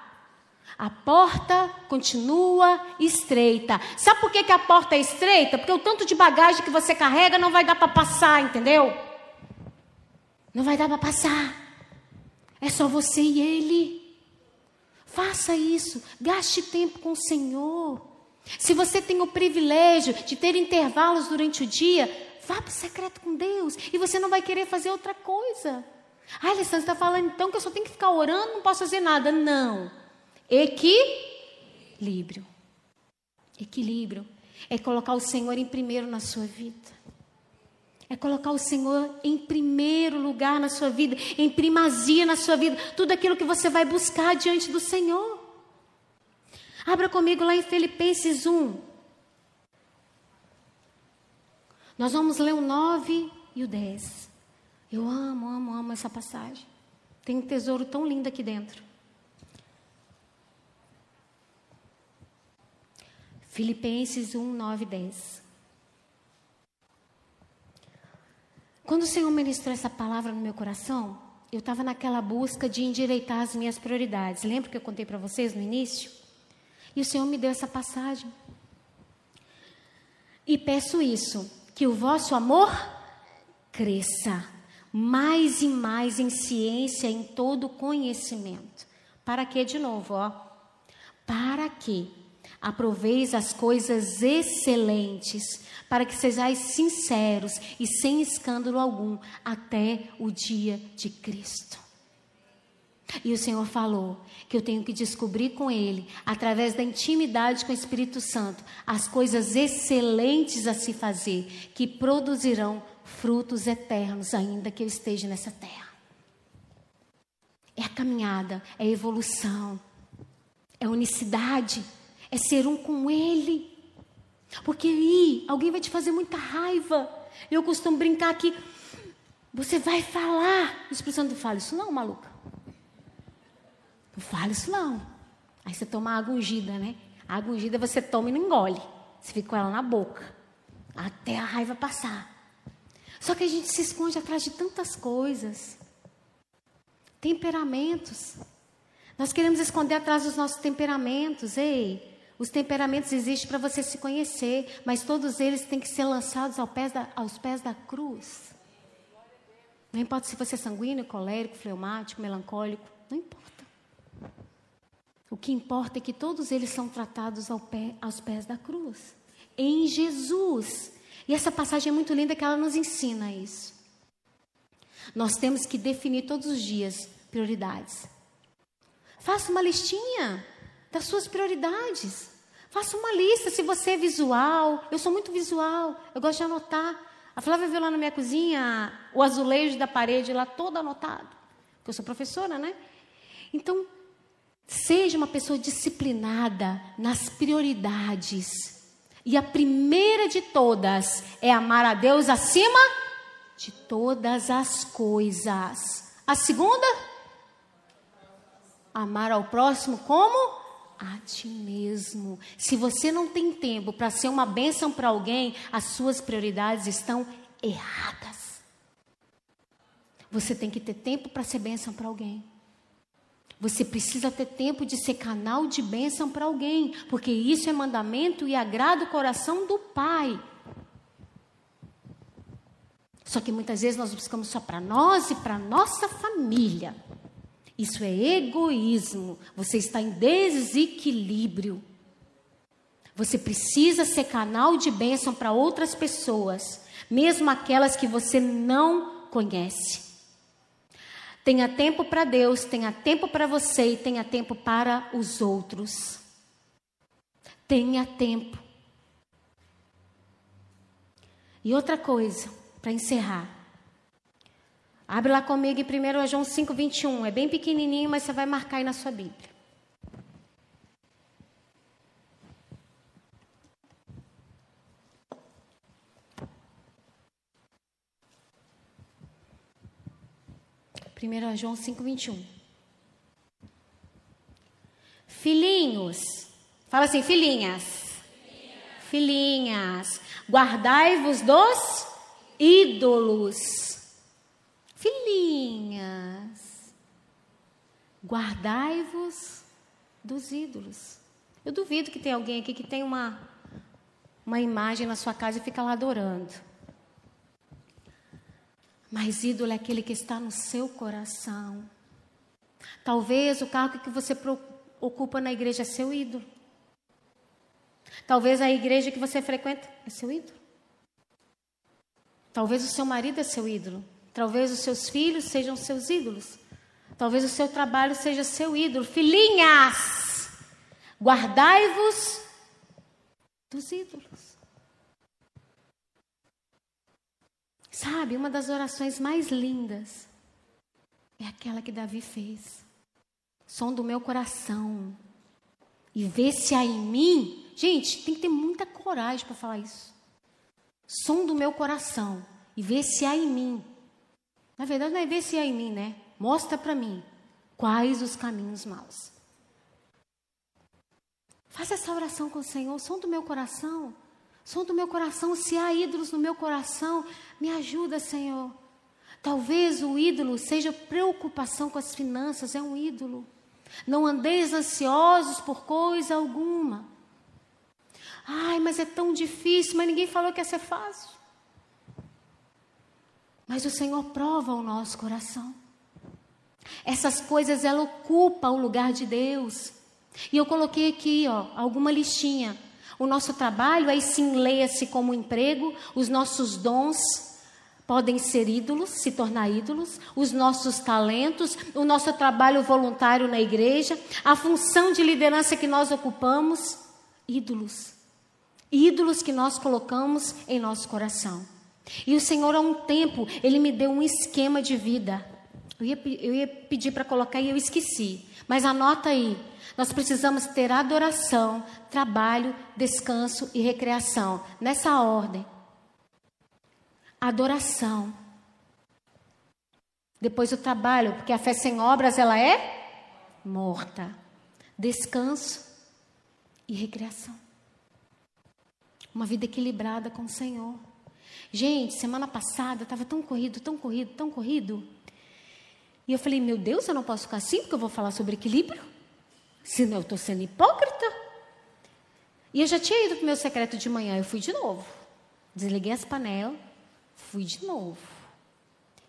A porta continua estreita. Sabe por que, que a porta é estreita? Porque o tanto de bagagem que você carrega não vai dar para passar, entendeu? Não vai dar para passar. É só você e ele. Faça isso. Gaste tempo com o Senhor. Se você tem o privilégio de ter intervalos durante o dia, vá para o secreto com Deus e você não vai querer fazer outra coisa. Ah, Alessandra, você está falando então que eu só tenho que ficar orando, não posso fazer nada. Não. Equilíbrio. Equilíbrio. É colocar o Senhor em primeiro na sua vida. É colocar o Senhor em primeiro lugar na sua vida, em primazia na sua vida. Tudo aquilo que você vai buscar diante do Senhor. Abra comigo lá em Filipenses 1. Nós vamos ler o 9 e o 10. Eu amo, amo, amo essa passagem. Tem um tesouro tão lindo aqui dentro. Filipenses 1, 9 e 10. Quando o Senhor ministrou essa palavra no meu coração, eu estava naquela busca de endireitar as minhas prioridades. Lembra que eu contei para vocês no início? E o Senhor me deu essa passagem. E peço isso, que o vosso amor cresça mais e mais em ciência, em todo conhecimento. Para que, de novo, ó? Para que aproveis as coisas excelentes, para que sejais sinceros e sem escândalo algum até o dia de Cristo. E o Senhor falou que eu tenho que descobrir com Ele, através da intimidade com o Espírito Santo, as coisas excelentes a se fazer, que produzirão frutos eternos, ainda que eu esteja nessa terra. É a caminhada, é a evolução, é a unicidade, é ser um com Ele. Porque aí alguém vai te fazer muita raiva. Eu costumo brincar aqui. Você vai falar. O Espírito Santo fala isso, não, maluca. Não fala isso não. Aí você toma água ungida, né? A água ungida você toma e não engole. Você fica com ela na boca. Até a raiva passar. Só que a gente se esconde atrás de tantas coisas. Temperamentos. Nós queremos esconder atrás dos nossos temperamentos. Ei, os temperamentos existem para você se conhecer, mas todos eles têm que ser lançados aos pés da, aos pés da cruz. Não importa se você é sanguíneo, colérico, fleumático, melancólico, não importa. O que importa é que todos eles são tratados ao pé, aos pés da cruz, em Jesus. E essa passagem é muito linda que ela nos ensina isso. Nós temos que definir todos os dias prioridades. Faça uma listinha das suas prioridades. Faça uma lista se você é visual. Eu sou muito visual, eu gosto de anotar. A Flávia viu lá na minha cozinha o azulejo da parede lá todo anotado. Porque eu sou professora, né? Então, Seja uma pessoa disciplinada nas prioridades. E a primeira de todas é amar a Deus acima de todas as coisas. A segunda? Amar ao próximo como? A ti mesmo. Se você não tem tempo para ser uma bênção para alguém, as suas prioridades estão erradas. Você tem que ter tempo para ser bênção para alguém. Você precisa ter tempo de ser canal de bênção para alguém, porque isso é mandamento e agrada o coração do Pai. Só que muitas vezes nós buscamos só para nós e para nossa família. Isso é egoísmo. Você está em desequilíbrio. Você precisa ser canal de bênção para outras pessoas, mesmo aquelas que você não conhece. Tenha tempo para Deus, tenha tempo para você e tenha tempo para os outros. Tenha tempo. E outra coisa, para encerrar. Abre lá comigo em 1 João 5, 21. É bem pequenininho, mas você vai marcar aí na sua Bíblia. Primeiro João 5, 21. Filhinhos, fala assim, filhinhas. Filhinhas, filhinhas guardai-vos dos ídolos. Filhinhas, guardai-vos dos ídolos. Eu duvido que tem alguém aqui que tem uma, uma imagem na sua casa e fica lá adorando. Mas ídolo é aquele que está no seu coração. Talvez o cargo que você ocupa na igreja é seu ídolo. Talvez a igreja que você frequenta é seu ídolo. Talvez o seu marido é seu ídolo. Talvez os seus filhos sejam seus ídolos. Talvez o seu trabalho seja seu ídolo. Filhinhas, guardai-vos dos ídolos. Sabe, uma das orações mais lindas é aquela que Davi fez. Som do meu coração. E vê se há em mim. Gente, tem que ter muita coragem para falar isso. Som do meu coração. E vê se há em mim. Na verdade, não é ver se há em mim, né? Mostra para mim quais os caminhos maus. Faça essa oração com o Senhor. Som do meu coração. Som do meu coração, se há ídolos no meu coração, me ajuda, Senhor. Talvez o ídolo seja preocupação com as finanças, é um ídolo. Não andeis ansiosos por coisa alguma. Ai, mas é tão difícil, mas ninguém falou que ia ser fácil. Mas o Senhor prova o nosso coração. Essas coisas, ela ocupa o lugar de Deus. E eu coloquei aqui, ó, alguma listinha. O nosso trabalho, aí sim, leia-se como emprego, os nossos dons podem ser ídolos, se tornar ídolos, os nossos talentos, o nosso trabalho voluntário na igreja, a função de liderança que nós ocupamos, ídolos. Ídolos que nós colocamos em nosso coração. E o Senhor, há um tempo, Ele me deu um esquema de vida. Eu ia, eu ia pedir para colocar e eu esqueci. Mas anota aí. Nós precisamos ter adoração, trabalho, descanso e recreação. Nessa ordem. Adoração. Depois o trabalho, porque a fé sem obras ela é morta. Descanso e recreação. Uma vida equilibrada com o Senhor. Gente, semana passada estava tão corrido, tão corrido, tão corrido. E eu falei, meu Deus, eu não posso ficar assim porque eu vou falar sobre equilíbrio. Senão eu estou sendo hipócrita. E eu já tinha ido para o meu secreto de manhã, eu fui de novo. Desliguei as panelas, fui de novo.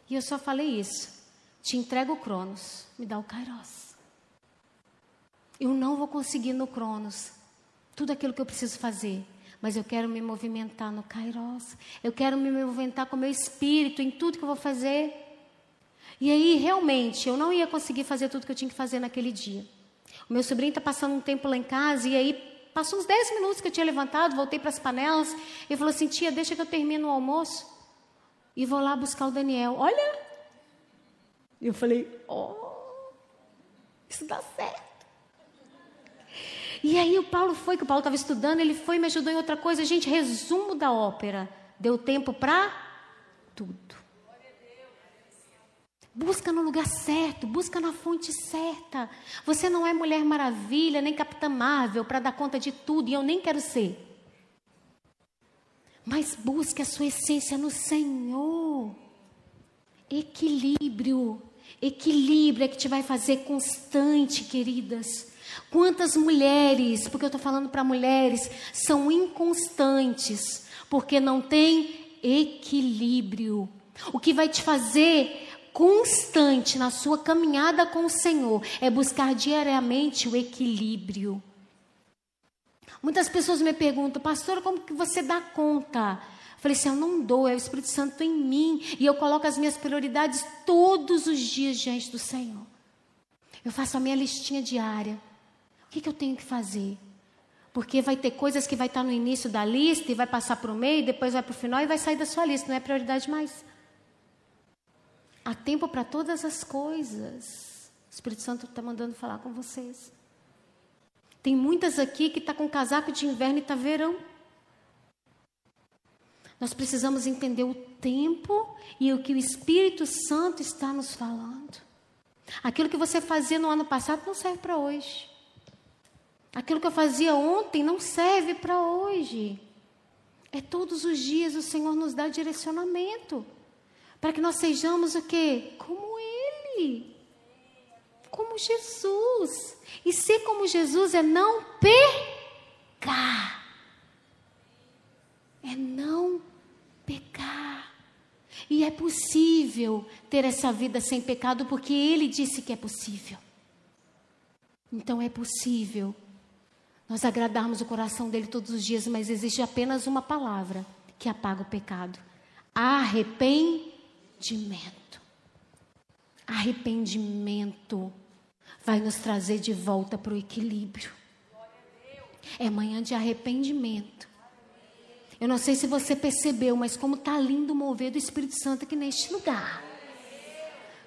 E eu só falei isso. Te entrego o Cronos, me dá o Kairos. Eu não vou conseguir no Cronos tudo aquilo que eu preciso fazer, mas eu quero me movimentar no Kairos. Eu quero me movimentar com o meu espírito em tudo que eu vou fazer. E aí, realmente, eu não ia conseguir fazer tudo que eu tinha que fazer naquele dia. O meu sobrinho está passando um tempo lá em casa e aí passou uns 10 minutos que eu tinha levantado, voltei para as panelas e falou assim: tia, deixa que eu termine o almoço e vou lá buscar o Daniel. Olha! Eu falei: oh, isso dá certo. E aí o Paulo foi, que o Paulo estava estudando, ele foi e me ajudou em outra coisa. Gente, resumo da ópera. Deu tempo para tudo. Busca no lugar certo, busca na fonte certa. Você não é Mulher Maravilha, nem Capitã Marvel para dar conta de tudo, e eu nem quero ser. Mas busque a sua essência no Senhor. Equilíbrio. Equilíbrio é que te vai fazer constante, queridas. Quantas mulheres, porque eu estou falando para mulheres, são inconstantes, porque não tem equilíbrio. O que vai te fazer constante na sua caminhada com o Senhor é buscar diariamente o equilíbrio. Muitas pessoas me perguntam, pastor, como que você dá conta? Eu falei assim, eu não dou, é o Espírito Santo em mim. E eu coloco as minhas prioridades todos os dias diante do Senhor. Eu faço a minha listinha diária. O que, que eu tenho que fazer? Porque vai ter coisas que vai estar no início da lista e vai passar para o meio, depois vai para o final e vai sair da sua lista. Não é prioridade mais. Há tempo para todas as coisas. O Espírito Santo está mandando falar com vocês. Tem muitas aqui que está com casaco de inverno e está verão. Nós precisamos entender o tempo e o que o Espírito Santo está nos falando. Aquilo que você fazia no ano passado não serve para hoje. Aquilo que eu fazia ontem não serve para hoje. É todos os dias o Senhor nos dá direcionamento para que nós sejamos o quê? Como Ele. Como Jesus. E ser como Jesus é não pecar. É não pecar. E é possível ter essa vida sem pecado, porque Ele disse que é possível. Então é possível nós agradarmos o coração dele todos os dias, mas existe apenas uma palavra que apaga o pecado: arrependimento. Arrependimento vai nos trazer de volta para o equilíbrio. É manhã de arrependimento. Eu não sei se você percebeu, mas como está lindo o mover do Espírito Santo aqui neste lugar.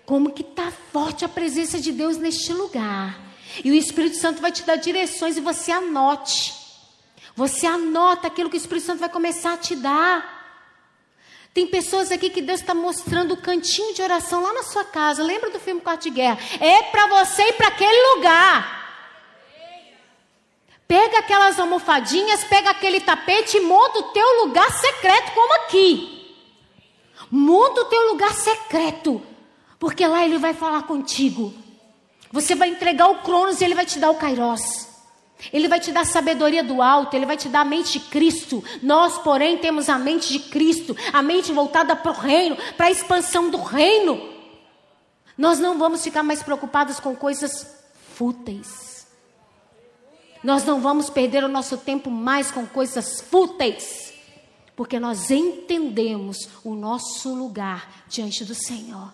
Como que está forte a presença de Deus neste lugar. E o Espírito Santo vai te dar direções e você anote. Você anota aquilo que o Espírito Santo vai começar a te dar. Tem pessoas aqui que Deus está mostrando o cantinho de oração lá na sua casa. Lembra do filme Quarto de Guerra? É para você ir para aquele lugar. Pega aquelas almofadinhas, pega aquele tapete e monta o teu lugar secreto, como aqui. Monta o teu lugar secreto, porque lá ele vai falar contigo. Você vai entregar o Cronos e ele vai te dar o Kairos. Ele vai te dar sabedoria do alto, ele vai te dar a mente de Cristo. Nós, porém, temos a mente de Cristo, a mente voltada para o reino, para a expansão do reino. Nós não vamos ficar mais preocupados com coisas fúteis. Nós não vamos perder o nosso tempo mais com coisas fúteis, porque nós entendemos o nosso lugar diante do Senhor.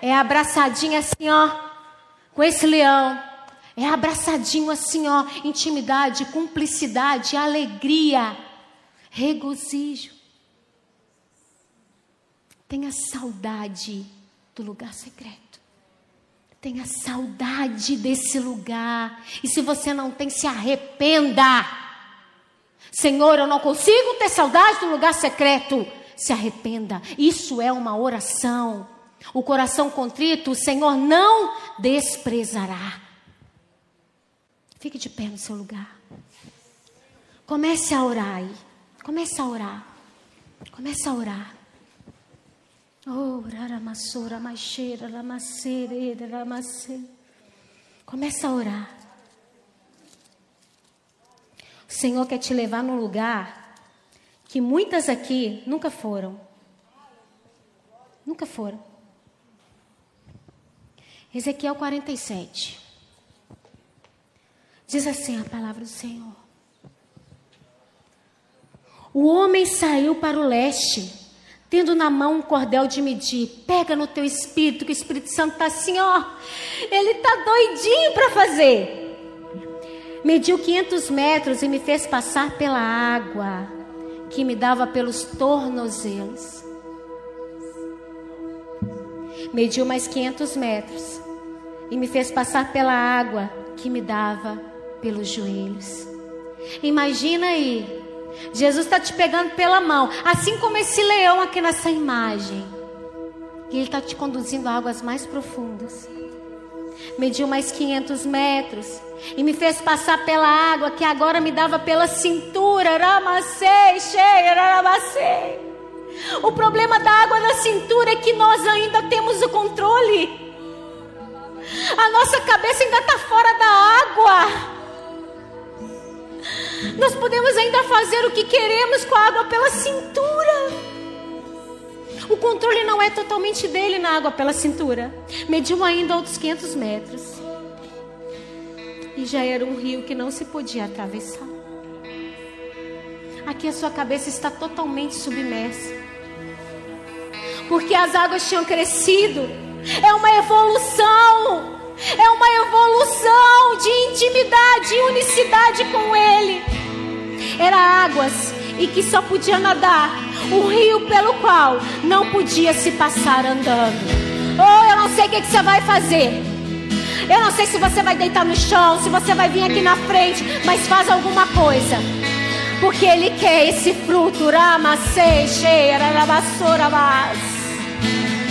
É abraçadinho assim, ó, com esse leão. É abraçadinho assim, ó, intimidade, cumplicidade, alegria, regozijo. Tenha saudade do lugar secreto. Tenha saudade desse lugar. E se você não tem, se arrependa. Senhor, eu não consigo ter saudade do lugar secreto. Se arrependa. Isso é uma oração. O coração contrito, o Senhor não desprezará. Fique de pé no seu lugar. Comece a orar aí. Comece a orar. Comece a orar. Oh. Começa a orar. O Senhor quer te levar num lugar que muitas aqui nunca foram. Nunca foram. Ezequiel 47. Diz assim a palavra do Senhor. O homem saiu para o leste tendo na mão um cordel de medir. Pega no teu espírito, que o Espírito Santo está assim, ó. Ele está doidinho para fazer. Mediu 500 metros e me fez passar pela água que me dava pelos tornozelos. Mediu mais 500 metros e me fez passar pela água que me dava pelos joelhos. Imagina aí, Jesus está te pegando pela mão, assim como esse leão aqui nessa imagem. E ele está te conduzindo a águas mais profundas. Mediu mais 500 metros e me fez passar pela água que agora me dava pela cintura. Ramacei, cheia, ramacei. O problema da água na cintura é que nós ainda temos o controle. A nossa cabeça ainda está fora da água. Nós podemos ainda fazer o que queremos com a água pela cintura. O controle não é totalmente dele na água pela cintura. Mediu ainda outros 500 metros. E já era um rio que não se podia atravessar. Aqui a sua cabeça está totalmente submersa. Porque as águas tinham crescido. É uma evolução. É uma evolução de intimidade e unicidade com Ele. Era águas e que só podia nadar o rio pelo qual não podia se passar andando. Oh, eu não sei o que, que você vai fazer. Eu não sei se você vai deitar no chão, se você vai vir aqui na frente, mas faz alguma coisa. Porque Ele quer esse fruto. Ramacei, cheira, vassoura, vas.